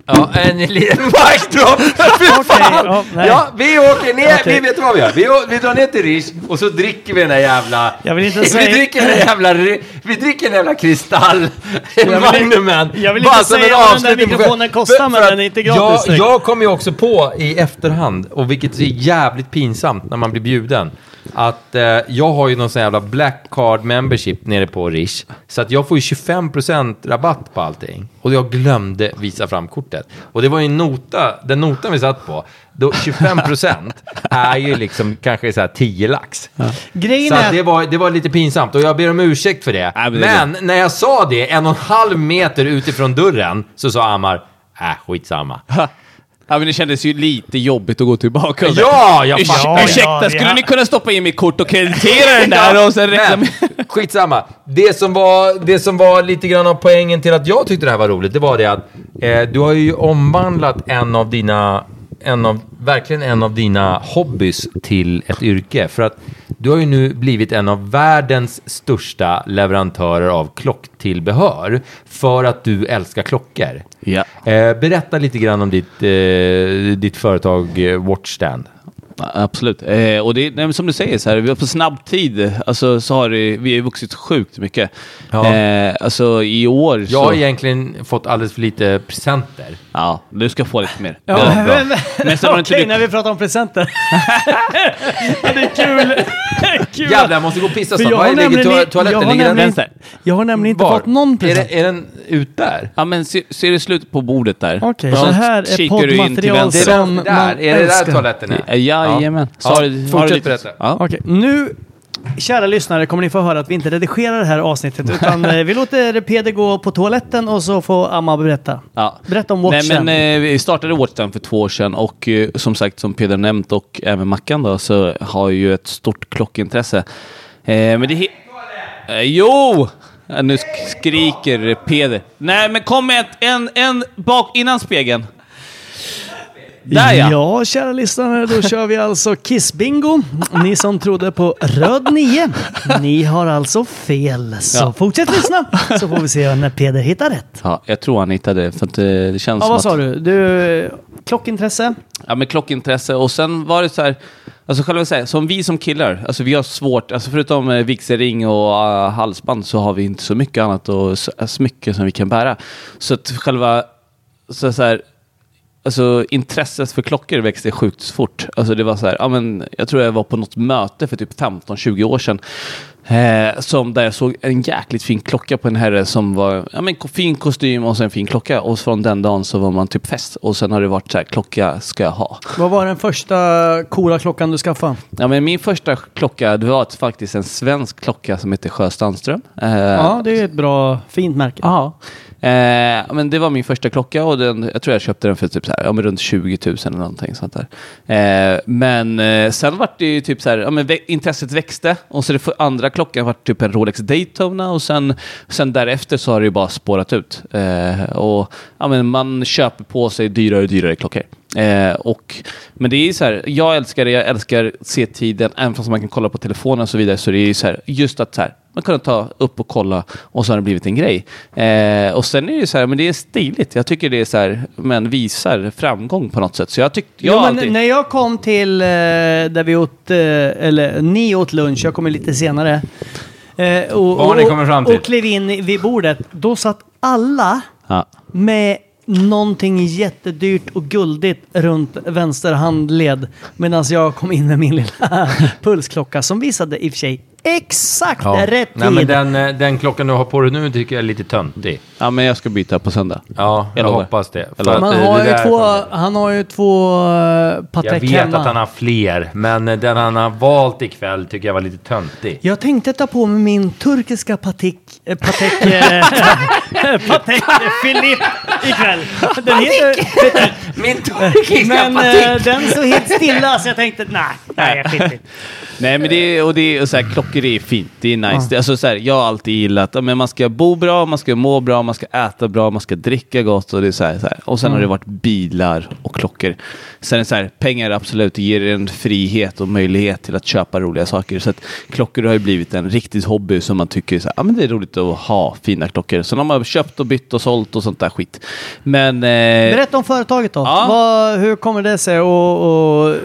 Ja, en liten mic drop! Fy fan! ja, vi åker ner, Okej. vi vet vad vi gör. Vi, vi drar ner till Rish och så dricker vi den där jävla... Jag vill inte <laughs> vi säga- dricker den jävla... Vi dricker den jävla kristall... Magnumen. jag vill inte säga vad den där mikrofonen kostar, men den är inte gratis Jag, jag kom ju också på i efterhand, och vilket är jävligt pinsamt när man blir bjuden, att eh, jag har ju någon sån jävla black card membership nere på Rish. Så att jag får ju 25% rabatt på allting. Och jag glömde visa fram kortet. Och det var ju en nota, den notan vi satt på, då 25% <laughs> är ju liksom kanske så här 10 lax. Grejen Så är att det, var, det var lite pinsamt och jag ber om ursäkt för det. Nej, men det men när jag sa det en och en halv meter utifrån dörren så sa Ammar, äh skitsamma. Ja, men det kändes ju lite jobbigt att gå tillbaka. och Ja, jag Urs- fattar. Ursäkta, Ja, skulle ja. ni kunna stoppa in mitt kort och kreditera den där och sen. Men, skitsamma. Det som, var, det som var lite grann av poängen till att jag tyckte det här var roligt, det var det att eh, du har ju omvandlat en av dina, en av, verkligen en av dina hobbys till ett yrke. För att du har ju nu blivit en av världens största leverantörer av klocktillbehör för att du älskar klockor. Ja. Eh, berätta lite grann om ditt, eh, ditt företag eh, Watchstand. Ja, Absolut. Eh, och det, är- nej, men som du säger, så här, vi har på snabb tid alltså, så har det, vi har vuxit sjukt mycket. Ja. Eh, alltså i år Jag så... har egentligen fått alldeles för lite presenter. Ja, du ska få lite mer. Ja, Ja, men, <laughs> Men inte Okej, du- när vi pratar om presenter. <laughs> det är kul. <laughs> kul. Jävlar, jag måste gå och pissa snart. jag Var har ligger nämligen- toa- jag toaletten? har Ligger den nämligen- vänster? Jag har nämligen inte Var? fått någon Är, present. det, är den ut där? Ja, men se- ser du slut på bordet där? Okej, Och så här är poddmaterial Det är som man Är det där älskar. toaletten är? Ja, Jajamän. Så Ja. Fortsätt berätta. Ja. Okej, nu, kära lyssnare, kommer ni få höra att vi inte redigerar det här avsnittet. Utan eh, vi låter Peder gå på toaletten och så får Amma berätta. Ja. Berätta om Nej, Watchen. men, eh, vi startade Watchtime för två år sedan och eh, som sagt som Peder nämnt och även Mackan då så har ju ett stort klockintresse. Eh, men det eh, Jo! Ja, nu sk- skriker Peder. Nej men kom med ett, en, en bak innan spegeln. Där ja! Ja, kära lyssnare, då kör vi alltså Kiss-bingo. Ni som trodde på röd 9, ni har alltså fel. Så Ja. fortsätt lyssna, så får vi se när Peder hittar rätt. Ja, jag tror han hittade för att eh, det känns Ja, som vad att... sa du? Du, klockintresse? Ja, men klockintresse och sen var det så här, alltså själva säga, som vi som killar, alltså vi har svårt, alltså förutom eh, vigselring och uh, halsband så har vi inte så mycket annat och smycken som vi kan bära. Så att själva, så, så här, alltså intresset för klockor växte sjukt fort. Alltså det var så här, ja men jag tror jag var på något möte för typ 15-20 år sedan. Eh, som där jag såg en jäkligt fin klocka på en herre som var ja, men, fin kostym och sen fin klocka. Och från den dagen så var man typ fest. Och sen har det varit så här, klocka ska jag ha. Vad var den första coola klockan du skaffade? Ja, men min första klocka, det var faktiskt en svensk klocka som heter Sjöstandström. Eh, Ja, det är ett bra, fint märke. Ja. Eh, men det var min första klocka och den, jag tror jag köpte den för typ så här, ja, men runt 20 000 eller någonting sånt där. Eh, men eh, sen var det ju typ så här, ja, men vä- intresset växte och så det för andra klockan var typ en Rolex Daytona och sen, sen därefter så har det ju bara spårat ut. Eh, och ja, men man köper på sig dyrare och dyrare klockor. Eh, och, men det är så här, jag älskar det, jag älskar se tiden, även fast man kan kolla på telefonen och så vidare, så det är så här, just att så här, man kan ta upp och kolla och så har det blivit en grej. Eh, och sen är det så här, men det är stiligt. Jag tycker det är så här, men visar framgång på något sätt. Så jag tyckte, jag Jo, alltid... när jag kom till eh, där vi åt, eh, eller ni åt lunch, jag kommer lite senare. Eh, och, Vad ni och- kommit fram till? Och klev in vid bordet. Då satt alla Ja. med någonting jättedyrt och guldigt runt vänster handled. Medan jag kom in med min lilla <laughs> pulsklocka som visade i och för sig exakt Ja. rätt Nej, tid. men den, eh, den klockan du har på dig nu tycker jag är lite töntig. ja, men jag ska byta på söndag. Ja, jag, lovar. hoppas det. För lovar. att, Man eh, har det ju två, han har ju två uh, Jag Patek vet hemma. att han har fler, men eh, den han har valt ikväll tycker jag var lite töntig. Jag tänkte ta på mig min turkiska Patek, Patek, eh, <laughs> Patek Philip ikväll. Den heter, Min turkiska men eh, den står helt stilla så jag tänkte nej, nej jag skiter. <laughs> Nej, men det är, och det är, så här, klockor är fint. Det är nice. Det, alltså, så här, jag har alltid gillat att men man ska bo bra, man ska må bra, man ska äta bra, man ska dricka gott. Och, det är så här, så här. och sen har det varit bilar och klockor. Sen är det så här, pengar absolut det ger en frihet och möjlighet till att köpa roliga saker. Så att klockor har ju blivit en riktig hobby som man tycker så här, ah, men det är roligt att ha fina klockor. Så de har köpt och bytt och sålt och sånt där skit. Men... Eh, Berätta om företaget då. Ja. Vad, hur kommer det sig och, och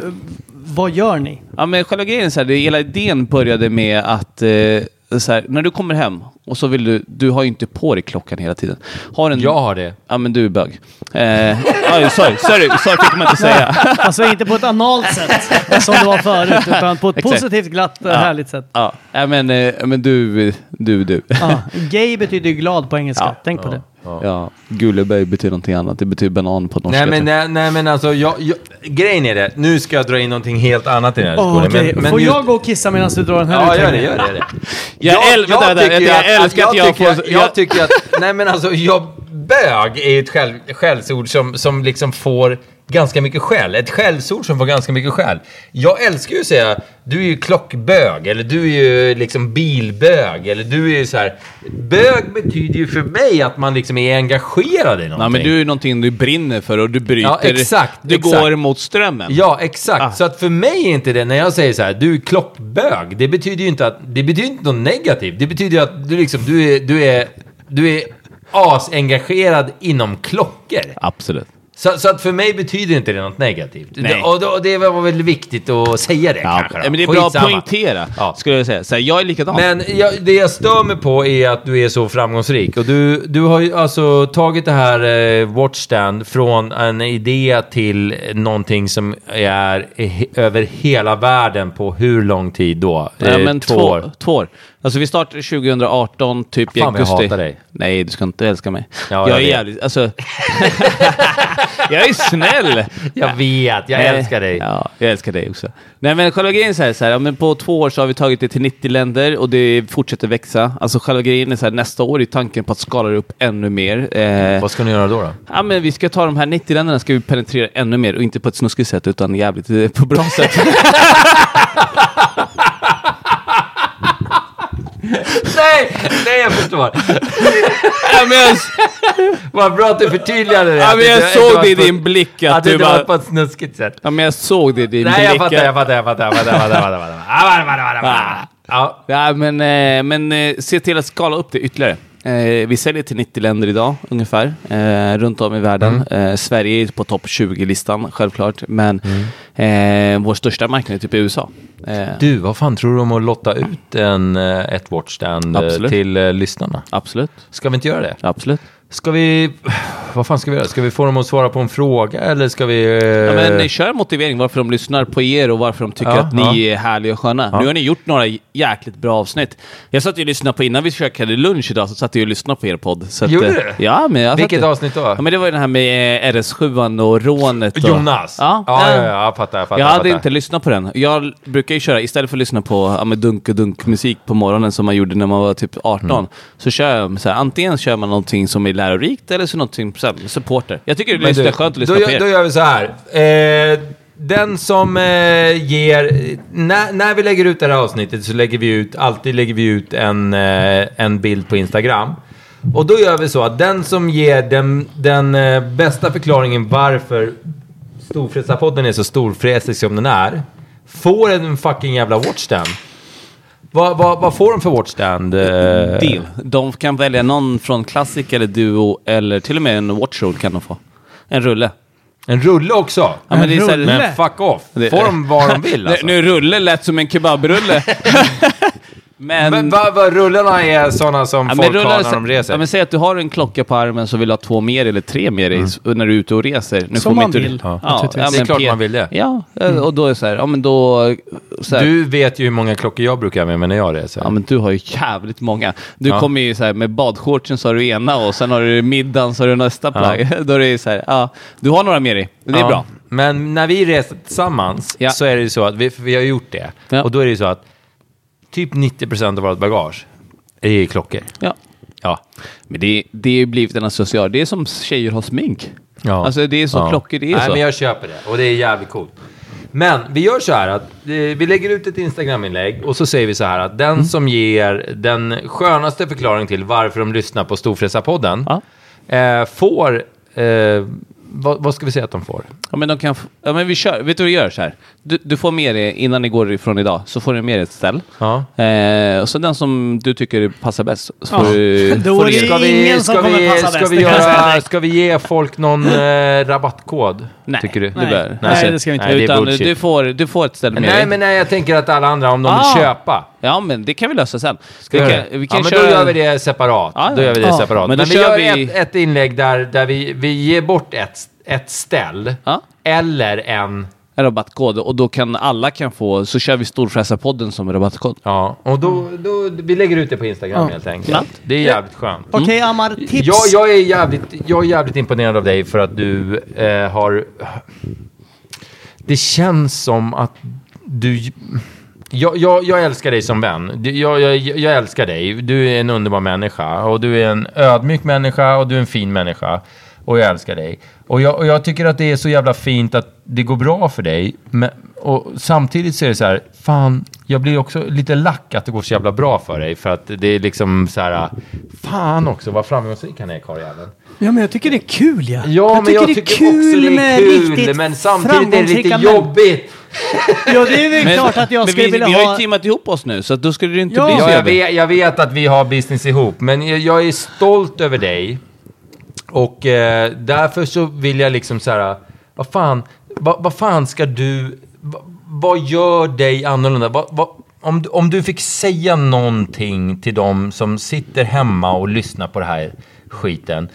vad gör ni? Ja, men själva grejen är så här, det, hela idén började med att eh, så här, när du kommer hem och så vill du, du har ju inte på dig klockan hela tiden. Har en, Jag har det. Ja, men du är bög. Eh, aj, sorry, sorry, sorry fick man inte säga. Alltså inte på ett analt sätt som det var förut, utan på ett Exakt. positivt, glatt, och härligt sätt. Ja, ja, men, eh, men du, du, du. Ja. Gay betyder ju glad på engelska. Ja. Tänk på det. Ja, Gulleböj betyder någonting annat. Det betyder banan på norska. Nej men, jag. nej, nej men alltså, jag, jag, grejen är det. Nu ska jag dra in någonting helt annat i den här Åh, diskussionen. okej. Får just- jag gå och kissa medan du drar den här Ja, gör det, gör det. Gör det. Jag äl- vänta, vänta, tycker jag- jag att- älskar att jag jag får- Jag tycker att, nej men alltså, jag, bög är ju ett skäll, skällsord som, som liksom får ganska mycket skäll. Ett skällsord som får ganska mycket skäll. Jag älskar ju att säga, du är ju klockbög, eller du är ju liksom bilbög, eller du är ju så här. Bög betyder ju för mig att man liksom är engagerad i någonting. Nej, men du är någonting du brinner för och du bryter. Ja, exakt, Du exakt. går mot strömmen. Ja, exakt. Ah. Så att för mig är inte det, när jag säger så här, du är klockbög, det betyder ju inte att, det betyder inte något negativt. Det betyder ju att du liksom, du är, du är, du är asengagerad inom klockor. Absolut. Så, så att för mig betyder inte det något negativt. Nej. Det, och, och det var väl viktigt att säga det Ja, kanske. då. men det är bra att Skitsamma. poängtera, Ja. skulle jag säga. Så här, jag är likadan. Men jag, det jag stör mig på är att du är så framgångsrik. Och du, du har ju alltså tagit det här eh, Watchstand från en idé till någonting som är he, över hela världen på hur lång tid då? Ja, Eh, men två, år. två år. Alltså vi startade 2018, typ i Fan, vad jag augusti. hatar dig. Nej, du ska inte älska mig. Ja, jag jag är jävligt, alltså... <laughs> jag är snäll! Jag vet, jag Nej. älskar dig. Ja, jag älskar dig också. Nej men själva grejen är så här, så här ja, men på två år så har vi tagit det till 90 länder och det fortsätter växa. Alltså själva grejen är så här, nästa år är tanken på att skala det upp ännu mer. Eh, Vad ska ni göra då? då? ja men vi ska ta de här 90 länderna ska vi penetrera ännu mer och inte på ett snuskigt sätt utan jävligt eh, på bra sätt. <laughs> nej, nej jag förstår. ja, men jag, Vad bra att du förtydligade det. ja, men jag såg det i din blick att, Att du var bara... på ett snuskigt sätt. Ja men jag såg det i din Nej, blick. att- jag fattar, jag fattar, jag fattar, jag fattar, jag fattar, jag fattar. Ah. Ja, men, eh, men eh, se till att skala upp det ytterligare. Eh, vi säljer till 90 länder idag ungefär, eh, runt om i världen. Mm. Eh, Sverige är på topp 20-listan självklart, men Mm. eh, vår största marknad är typ i USA. Eh, Du, vad fan tror du om att lotta ut en, eh, ett Watchstand Absolut. till lyssnarna? Absolut, Ska vi inte göra det? absolut. Ska vi... Vad fan ska vi göra? Ska vi få dem att svara på en fråga eller ska vi... eh, Ja, men eh, kör motivering varför de lyssnar på er och varför de tycker Ja, att ni är härliga och sköna. Nu har ni gjort några jäkligt bra avsnitt. Jag satt ju och lyssnade på, innan vi käkade lunch idag, så satt jag och lyssnade på er podd. Så Gjorde eh, du? Ja, men jag satt Vilket ju- avsnitt då? Ja, men det var ju den här med eh, RS7 och rånet. Och... Jonas? Ja, ja, ja. ja, ja, jag fattar, jag fattar. Jag hade fattar. inte lyssnat på den. Jag brukar ju köra, istället för att lyssna på ja, med dunk och dunk musik på morgonen som man gjorde när man var typ 18, Mm. så kör jag så här, antingen kör man någonting som är lärorikt eller så någonting så här, supporter. Jag tycker det är skönt att lyssna då, på er. Då gör vi så här. Eh, den som eh, ger... När, när vi lägger ut det här avsnittet så lägger vi ut, alltid lägger vi ut en, eh, en bild på Instagram. Och då gör vi så att den som ger den, den eh, bästa förklaringen varför Storfräsarpodden är så storfräsig som den är, får en fucking jävla watchstand. Vad, vad, vad får de för watchstand? eh? Deal. De kan välja någon från Classic eller Duo eller till och med en Watchroll kan de få. En rulle. En rulle också? Ja, men det är så här- Men fuck off. Får de vad de <laughs> vill alltså? Nu rulle lät som en kebabrulle. <laughs> men... Men vad, vad rullarna är sådana som Ja, folk rullar har när de reser? Ja, men säg att du har en klocka på armen så vill du ha två mer eller tre mer i, när du är ute och reser. Nu Som får man inte- vill, Ja, ja, Det är klart man vill det. Ja, eh, och då är det så här, ja men då... Så här, Du vet ju hur många klockor jag brukar ha med mig när jag reser. Ja men du har ju jävligt många. Du Ja. kommer ju så här med badshortsen så har du ena och sen har du middagen så har du nästa plagg. <laughs> Då är det så här, ja, du har några mer i. Det är Ja. bra. Men när vi reser tillsammans Ja. så är det ju så att vi, vi har gjort det. Ja. Och då är det ju så att typ 90% av vårt bagage är klockor. Ja. Ja. Men det, det är ju blivit en associar. Det är som tjejer har smink. ja. Alltså det är så Ja. klockor det är Nej, så. men jag köper det. Och det är jävligt coolt. Men vi gör så här att eh, vi lägger ut ett Instagram-inlägg och så säger vi så här att den Mm. som ger den skönaste förklaringen till varför de lyssnar på Storfräsarpodden Ja. eh, får... Eh, vad, vad ska vi säga att de får? Ja, men de kan ja, men vi kör. Vet du vad vi gör så här? Du, du får med dig, innan ni går ifrån idag, så får du med dig ett ställ. Ja. Eh, och så den som du tycker passar bäst, så Ja. får du... <laughs> Då får är du det Ska ingen vi, som ska, kommer vi, passa ska, bäst, vi göra, ska vi ge folk någon eh, rabattkod? Nej, tycker du? Nej. bör. Nej, det ska vi inte. Nej, Utan du får, du får ett ställ med Nej, dig. men nej, jag tänker att alla andra, om de Ah. vill köpa. Ja, men det kan vi lösa sen. Ska vi vi kan, vi kan ja, men köra... då gör vi det separat. Ja, Då ja. gör vi det Ja, separat. men Men, då vi gör vi- Ett, ett inlägg där, där vi, vi ger bort ett, ett ställ. Ja. Eller en... En rabattkod och då kan alla kan få, så kör vi Storfräsarpodden som rabattkod. Ja, och då, då, vi lägger ut det på Instagram Ja. helt enkelt. Ja. Det är jävligt skönt. Okej, Amar, tips. Jag, jag, är jävligt, jag är jävligt imponerad av dig för att du eh, har... Det känns som att du... Jag, jag, jag älskar dig som vän. Jag, jag, jag älskar dig. Du är en underbar människa. Och du är en ödmjuk människa och du är en fin människa. Och jag älskar dig. Och jag, och jag tycker att det är så jävla fint att det går bra för dig. Men, och samtidigt så är det så här, fan, jag blir också lite lack att det går så jävla bra för dig. För att det är liksom så här, fan också vad framgångsrik han är, karljäveln. Ja, men jag tycker det är kul ja. Ja, men jag det är tycker kul också det är med kul, riktigt men samtidigt är det lite jobbigt. Ja, det är väl klart att jag men skulle vi, vilja vi har ju ha... teamat ihop oss nu, så att då skulle det inte Ja. bli så Ja, jag vet, jag vet att vi har business ihop, men jag, jag är stolt över dig. Och eh, därför så vill jag liksom så här, vad fan, vad, vad fan ska du, vad, vad gör dig annorlunda? Vad, vad, om, du- om du fick säga någonting till dem som sitter hemma och lyssnar på det här skiten.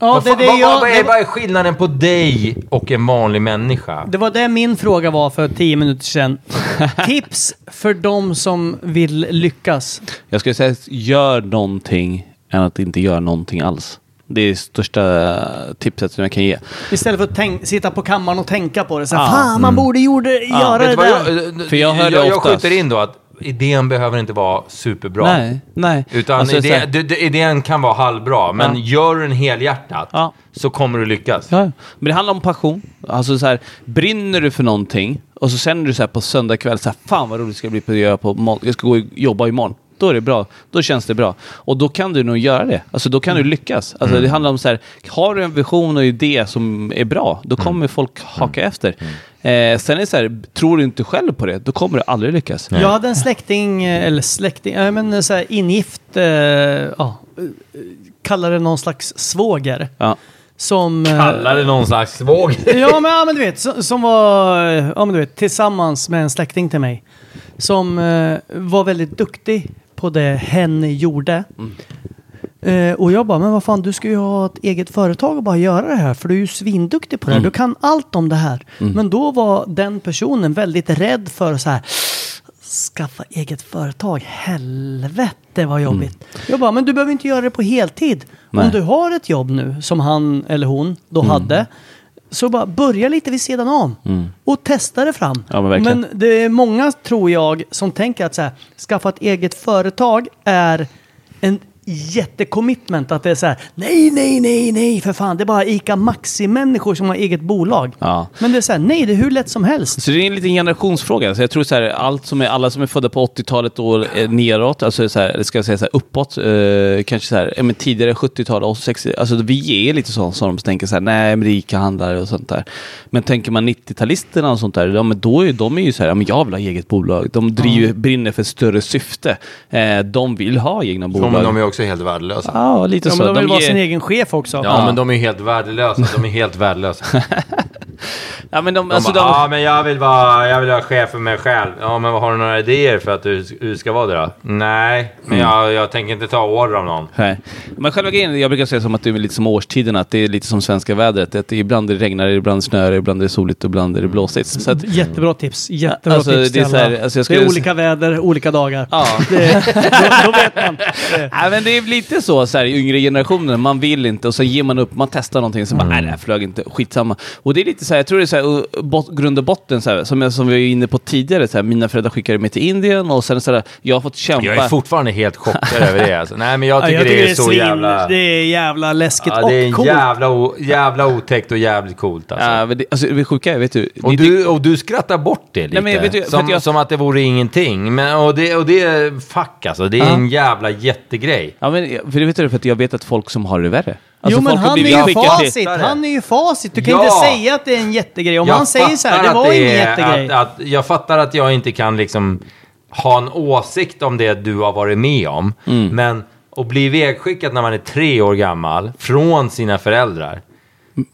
Ja, det, fan- det, vad, jag, vad, vad, är, det, vad är skillnaden på dig och en vanlig människa? det var det min fråga var för tio minuter sedan. <laughs> Tips för de som vill lyckas. Jag skulle säga gör någonting än att inte göra någonting alls. Det är största tipset som jag kan ge. Istället för att tänk, sitta på kammaren och tänka på det. Så här, Ja. Fan, man borde gjorde, göra Vet det där. jag, eh, För jag hörde jag, jag skjuter in då att idén behöver inte vara superbra. Nej, nej. Utan Alltså, så idé, här- idén kan vara halvbra, men Ja. gör du den helhjärtat Ja. så kommer du lyckas. Ja, men det handlar om passion. Alltså så här, brinner du för någonting och så känner du så här på söndag kväll, så här, fan vad roligt det ska bli på att göra på jag ska gå och jobba imorgon. Då är det bra. Då känns det bra. Och då kan du nog göra det. Alltså då kan du lyckas. Alltså det handlar om så här, har du en vision och idé som är bra, då kommer folk haka efter. Eh, sen är det så här, tror du inte själv på det, då kommer du aldrig lyckas. Jag hade en släkting, eh, eller släkting, ja, men så här ingift, eh, ja, eh, kallar det någon slags svåger. Ja. Som... eh, Kallar det någon slags svåg. <laughs> Ja men, ja, men du vet, som, som var, eh, ja men du vet, tillsammans med en släkting till mig. Som eh, var väldigt duktig på det hen gjorde. Eh, och jag bara, men vad fan, du ska ju ha ett eget företag och bara göra det här. För du är ju svinduktig på det här. Du kan allt om det här. Men då var den personen väldigt rädd för så här, skaffa eget företag. Helvete vad jobbigt. Jag bara, men du behöver inte göra det på heltid. Om Nej. du har ett jobb nu, som han eller hon då hade. Så bara börja lite vid sidan om. Och testa det fram. Ja, men verkligen. det är många, tror jag, som tänker att så här, skaffa ett eget företag är en jättecommitment. Att det är så här, nej, nej, nej, nej, för fan, det är bara ICA Maxi-människor som har eget bolag. Ja. Men det är så här, nej, det är hur lätt som helst. Så det är en liten generationsfråga. Så jag tror så här, allt som är, alla som är födda på 80-talet och neråt, alltså så här, ska jag säga så här, uppåt, eh, kanske så här, men tidigare 70-tal och 60 alltså vi är lite så som tänker så här, nej, men rika handlare och sånt där. Men tänker man 90-talisterna och sånt där, ja, men då är de är ju så här, ja, men jag vill ha eget bolag. De driver, brinner för ett större syfte. Eh, de vill ha egna bolag. Men de är också helt värdelösa. Ja, lite Ja, så. men de vill vara ger- sin egen chef också. Ja, men de är helt värdelösa. De är helt värdelösa. <laughs> Ja, men de, De alltså, bara, de, ja men jag vill vara, jag vill vara chef för mig själv. Ja men har du några idéer för att du, du ska vara det då? Nej, men jag, jag tänker inte ta order av någon. Nej. Men själva grejen, jag brukar säga som att det är lite som årstiderna, att det är lite som svenska vädret. Att det ibland det regnar, ibland snöar, ibland är det soligt och ibland är det blåsigt. Så att, Jättebra tips. Jättebra Alltså, tips det är här, alltså, jag Det är skulle- olika väder, olika dagar. ja. Det, <laughs> då, då vet man. Det. Nej, men det är lite så, så här, i yngre generationen, man vill inte och så ger man upp, man testar någonting, så bara nej det här flög inte, skitsamma. Och det är lite så här, jag tror det är så här, och bot, grund och botten, så här, som, jag, som vi var inne på tidigare, så här, mina föräldrar skickade mig till Indien och sen så här, jag har fått kämpa. Jag är fortfarande helt chockad över det alltså. Nej men jag Ja, tycker, jag tycker det är så svin, jävla... Det är jävla läskigt Ja, det är och en coolt. jävla, jävla otäckt och jävligt coolt alltså. Ja, men det, alltså, det sjuka är, vet du, Och det- du, och du skrattar bort det lite. men vet du, som, att jag- som att det vore ingenting. Men, och, det, och det är fuck alltså. Det är Ja. en jävla jättegrej. Ja, men för det vet du, för att jag vet att folk som har det värre. Alltså, jo men han är ju till- facit, han är ju facit. Du kan Ja. inte säga att det är en jättegrej. Om Jag han säger så här, det var ingen jättegrej. Att, att, jag fattar att jag inte kan liksom ha en åsikt om det du har varit med om. Mm. Men att bli vägskickad när man är tre år gammal från sina föräldrar.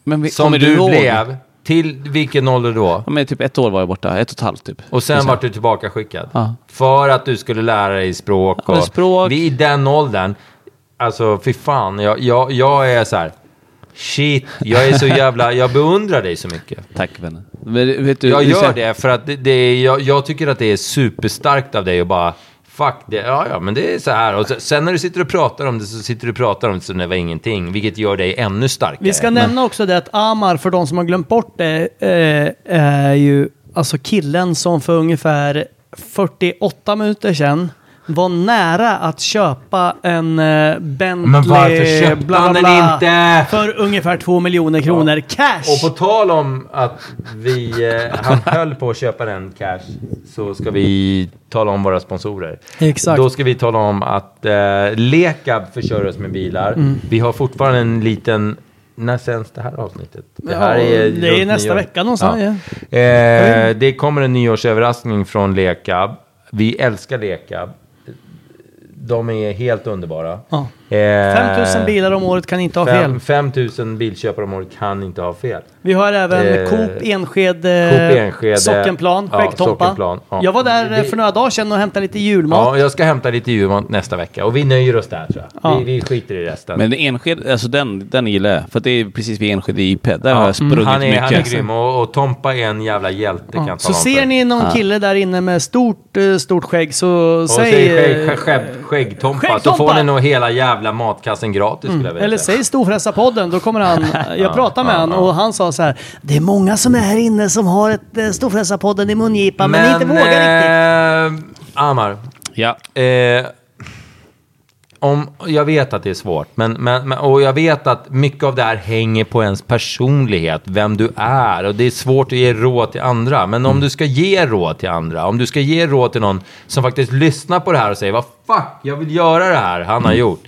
Men vi, Som du ihåg? blev. Till vilken ålder då? Ja, men typ ett år var jag borta, ett och ett halvt typ. Och sen Liksom. vart du tillbaka skickad. Ja. För att du skulle lära dig språk. Ja, språk. Vi, I den åldern. Alltså fy fan. Jag, jag, jag är så här. Shit, jag är så jävla... <laughs> Jag beundrar dig så mycket. Tack vännen. Men, vet du, Jag gör det för att det, det är, jag, jag tycker att det är superstarkt av dig att bara... Fuck det, ja ja men det är så här. Och så, sen när du sitter och pratar om det så sitter du och pratar om det som det var ingenting. Vilket gör dig ännu starkare. Vi ska nämna också det att Amar, för de som har glömt bort det, eh, är ju alltså killen som för ungefär 48 minuter sedan var nära att köpa en eh, Bentley... Men varför köpte han den inte? För ungefär 2 miljoner kronor cash! Och på tal om att vi, eh, han höll på att köpa den cash, så ska vi tala om våra sponsorer. Exakt. Då ska vi tala om att eh, Lekab försörjer oss med bilar. Mm. Vi har fortfarande en liten... När sänds det här avsnittet? Det Ja, här är, det är nästa nyår. vecka någonstans, Ja. Eh, det kommer en nyårsöverraskning från Lekab. Vi älskar Lekab. De är helt underbara. Ja. Eh, 5000 bilar om året kan inte ha fel. fem- 5000 bilköpare om året kan inte ha fel. Vi har även Eh, Coop Enskede, Coop Enskede. Sockenplan, Ja. Sockenplan, ja. Jag var där eh, Vi- för några dagar sedan och hämtade lite julmat. Ja, jag ska hämta lite julmat nästa vecka och vi nöjer oss där tror jag. Ja. Vi, vi skiter i resten. Men Enskede, alltså den, den gillar jag. För det är precis vid Enskede IP. Där har Ja, jag sprungit han, är, mycket. han är grym och, och Tompa är en jävla hjälte kan Ja. jag Så ser ni någon Ja. kille där inne med stort, eh, stort skägg så och säg... säg eh, skägg, skägg, skäggtompa, så Skäggtompa! får ni nog hela jävla matkassen gratis skulle jag vilja Eller säg Storfräsarpodden, då kommer han... <laughs> Jag pratade med han ja. och han sa så här. Det är många som är här inne som har ett eh, Storfräsarpodden i mungipan men, inte vågar riktigt. eh, Amar, Ja. Eh, om, jag vet att det är svårt, men, men, och jag vet att mycket av det här hänger på ens personlighet, vem du är, och det är svårt att ge råd till andra. Men om du ska ge råd till andra, om du ska ge råd till någon som faktiskt lyssnar på det här och säger vad fuck, jag vill göra det här. Han har gjort.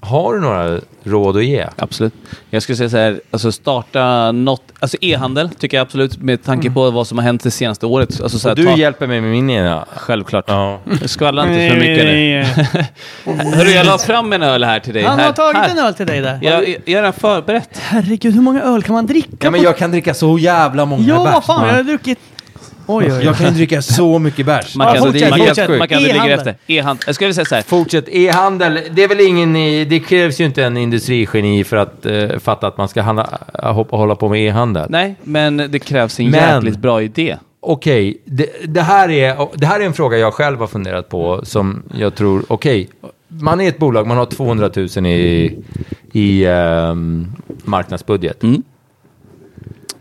Har du några råd att ge? Absolut. Jag skulle säga så här, alltså starta något, alltså e-handel tycker jag absolut med tanke på vad som har hänt det senaste året. Alltså så här, Du ta, hjälper mig med min ena. Självklart. Ja. Skvallra inte för mycket nu. <laughs> Hörru, jag la fram en öl här till dig. Han här, har tagit här. en öl till dig där. Jag, jag, jag har förberett. Herregud, hur många öl kan man dricka? Ja, men jag kan dricka så jävla många Ja, vad fan, jag har druckit... Oj, oj, oj. Jag kan ju dricka så mycket bärs. Man kan, Ja, fortsätt, man, kan, fortsätt. man kan inte ligga E-handel. efter. E-handel. Jag skulle säga så här. Fortsätt. E-handel, det är väl ingen... i- Det krävs ju inte en industrigeni för att eh, fatta att man ska handla, hoppa, hålla på med e-handel. Nej, men det krävs en Men- jävligt bra idé. Okej, det, det, här är, det här är en fråga jag själv har funderat på som jag tror, okej, man är ett bolag, man har 200 000 i, i ehm, marknadsbudget. Mm.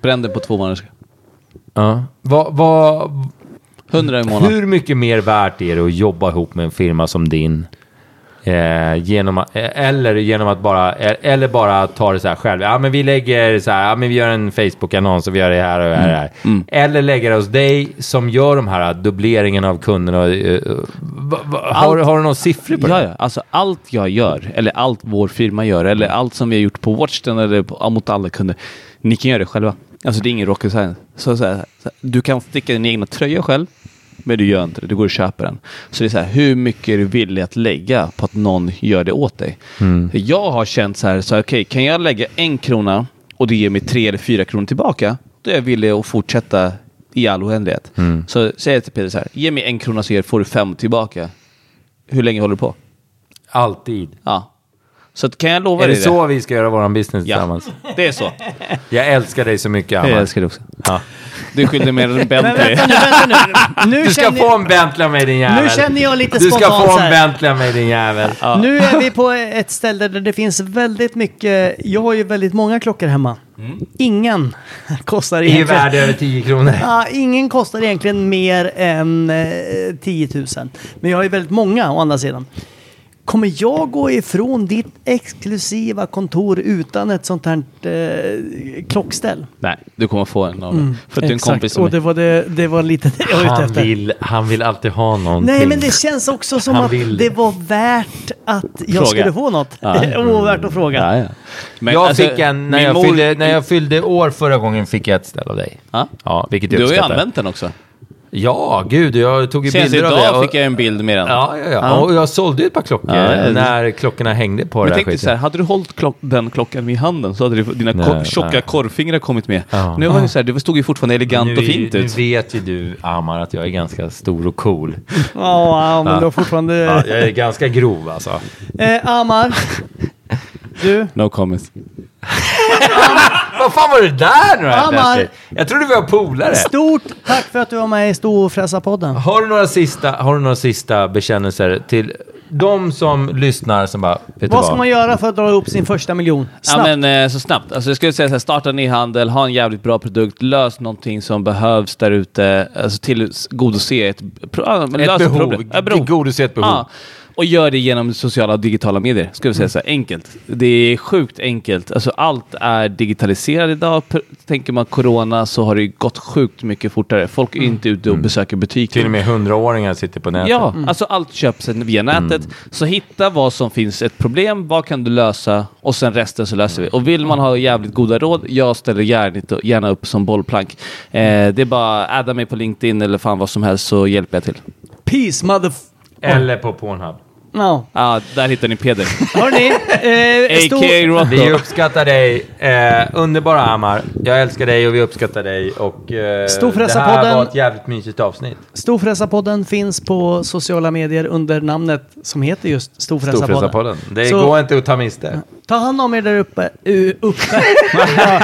Bränn det på två månader. Ja. Vad, vad, 100 i månaden. hur mycket mer värt är det att jobba ihop med en firma som din? Eh, genom eh, eller genom att bara, eh, eller bara ta det så här själv. Ja, men vi lägger så här, ja, men vi gör en Facebook-annons och vi gör det här och det här. här. Mm. Eller lägga det hos dig som gör de här dubbleringarna av kunderna. Eh, va, va, har, har du några siffror på Ja, det? ja, alltså allt jag gör, eller allt vår firma gör, eller allt som vi har gjort på Watchden eller på, mot alla kunder, ni kan göra det själva. Alltså det är ingen rocket science. Så, så här, så här, du kan sticka din egna tröja själv, men du gör inte det. Du går och köper den. Så det är så här, hur mycket är du villig att lägga på att någon gör det åt dig? Jag har känt så här, så här, okej, kan jag lägga en krona och det ger mig tre eller fyra kronor tillbaka, då är jag villig att fortsätta i all oändlighet. Så säger jag till Peter så här, ge mig en krona så får du fem tillbaka. Hur länge håller du på? Alltid. Ja. Så att, kan jag lova Är det dig så vi ska göra vår business Ja, tillsammans? det är så. Jag älskar dig så mycket, Jag Amar. älskar det också. Ja. Du skyllde mer än Men Bentley. vänta nu, vänta nu. <laughs> Nu Du ska få en Bentley av mig din jävel. nu känner jag lite Du ska spontant få en. Bentley av mig din jävel. Nu är vi på ett ställe där det finns väldigt mycket... Jag har ju väldigt många klockor hemma. Ingen kostar Det är ju egentligen... värd över 10 kronor. Ja, ingen kostar egentligen mer än eh, 10 000. Men jag har ju väldigt många å andra sidan. Kommer jag gå ifrån ditt exklusiva kontor utan ett sånt här eh, klockställ? Nej, du kommer få en av dem. För att du är en kompis som och det var, det, det var lite det jag var ute Han efter. vill, han vill alltid ha någonting. Nej, men det känns också som Han att vill. det var värt att jag Fråga. skulle få något. Ja. <laughs> det var värt att fråga. Ja, ja. Men jag alltså, fick en, när jag, mor- fyllde, när jag fyllde år förra gången fick jag ett ställ av dig. Ja. Ja, vilket jag Du har ju använt den också. Ja, gud, jag tog ju Senast bilder av det. idag och- fick jag en bild med den. Ja, ja, ja. Ja. Och jag sålde ju ett par klockor ja. när klockorna hängde på Men det där tänk dig så här, hade du hållit klock- den klockan i handen så hade du, dina Nej, ko- tjocka nej. korvfingrar kommit med. Ja. Nu var det så här, det stod ju fortfarande elegant nu, och fint nu ut. vet ju du, Amar, att jag är ganska stor och cool. Ja, men du har fortfarande... Ja, jag är ganska grov alltså. Eh, Amar, du, No comments. <laughs> Vad fan var det där nu plötsligt? Jag trodde vi var polare. stort tack för att du var med i Storfräsarpodden. Har du några sista, har du några sista bekännelser till de som lyssnar som bara, vet du Vad ska man göra för att dra upp sin första miljon? Snabbt. Ja, men eh, så snabbt. Alltså, jag skulle säga så här, starta en e-handel, ha en jävligt bra produkt, lös någonting som behövs där ute, alltså tillgodose ett, pro- men Ett behov. problem. Ja, Tillgodose ett behov. Ja. Och gör det genom sociala och digitala medier, skulle jag säga så här, enkelt. Det är sjukt enkelt. Alltså allt är digitaliserat idag. Tänker man corona så har det gått sjukt mycket fortare. Folk är inte ute och besöker butiker. Till och med hundraåringar sitter på nätet. Ja, alltså allt köps via nätet. Så hitta vad som finns ett problem, vad kan du lösa och sen resten så löser vi. Och vill man ha jävligt goda råd, jag ställer gärna, gärna upp som bollplank. Eh, det är bara att adda mig på LinkedIn eller fan vad som helst så hjälper jag till. Peace mother... Eller på Pornhub. Ja. Ja, där hittar ni Peder. Hörni, eh, stor- A.k.a. Vi Rocco. uppskattar dig, eh, underbara Hammar. Jag älskar dig och vi uppskattar dig. Och eh, det här var ett jävligt mysigt avsnitt. Storfräsarpodden finns på sociala medier under namnet som heter just Storfräsarpodden. Storfräsarpodden. Det Så- går inte att ta miste. Ta hand om er där uppe. Uh, uppe. ja,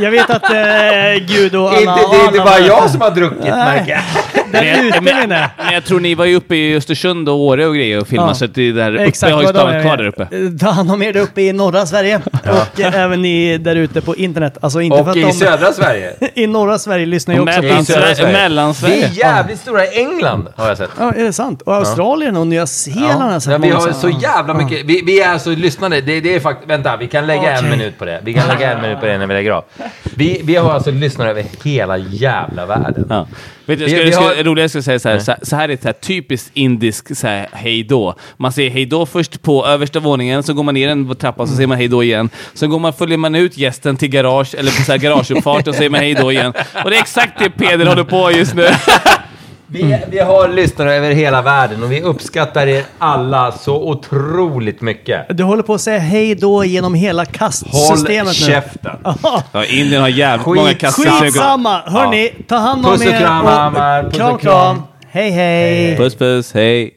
jag vet att eh, Gud och alla... Inte, det är inte bara jag som har druckit märker jag. Men, men jag tror ni var ju uppe i Östersund och Åre och grejer och filmade, Ja. Så att det där uppe Exakt har ju stannat är. kvar där uppe. Ta hand om er där uppe i norra Sverige. Och eh, även ni där ute på internet. Alltså inte för Och att i de... södra Sverige. <laughs> I norra Sverige lyssnar ju Och också på I södra Mellansverige. Sverige. Vi är jävligt stora i England, har jag sett. Ja, är det sant? Och Australien och Nya Zeeland har jag sett Ja, vi har så jävla mycket. Vi, vi är alltså lyssnande. Det, det är faktiskt, vänta, vi kan lägga en Okej. minut på det. Vi kan lägga en minut på det när vi lägger av. Vi, vi har alltså lyssnare över hela jävla världen. Ja. Vet du, jag ska, vi jag ska, har- jag ska säga så här, så, så här är ett typiskt indisk så här, hej då. Man säger hej då först på översta våningen, så går man ner en trappa så säger man hej då igen. Sen går man, följer man ut gästen till garage, eller på så här garageuppfart och säger man hej då igen. Och det är exakt det Peder håller på just nu. <laughs> Vi, vi har lyssnare över hela världen och vi uppskattar er alla så otroligt mycket. Du håller på att säga hej då genom hela Håll kastsystemet nu. käften. Ja, Indien har jävligt Skit- många kassor. Skitsamma! Hörni, ta hand om Puss och er. kram, Hammar. Puss och kram, kram. kram. Hej, hej. Puss puss, hej.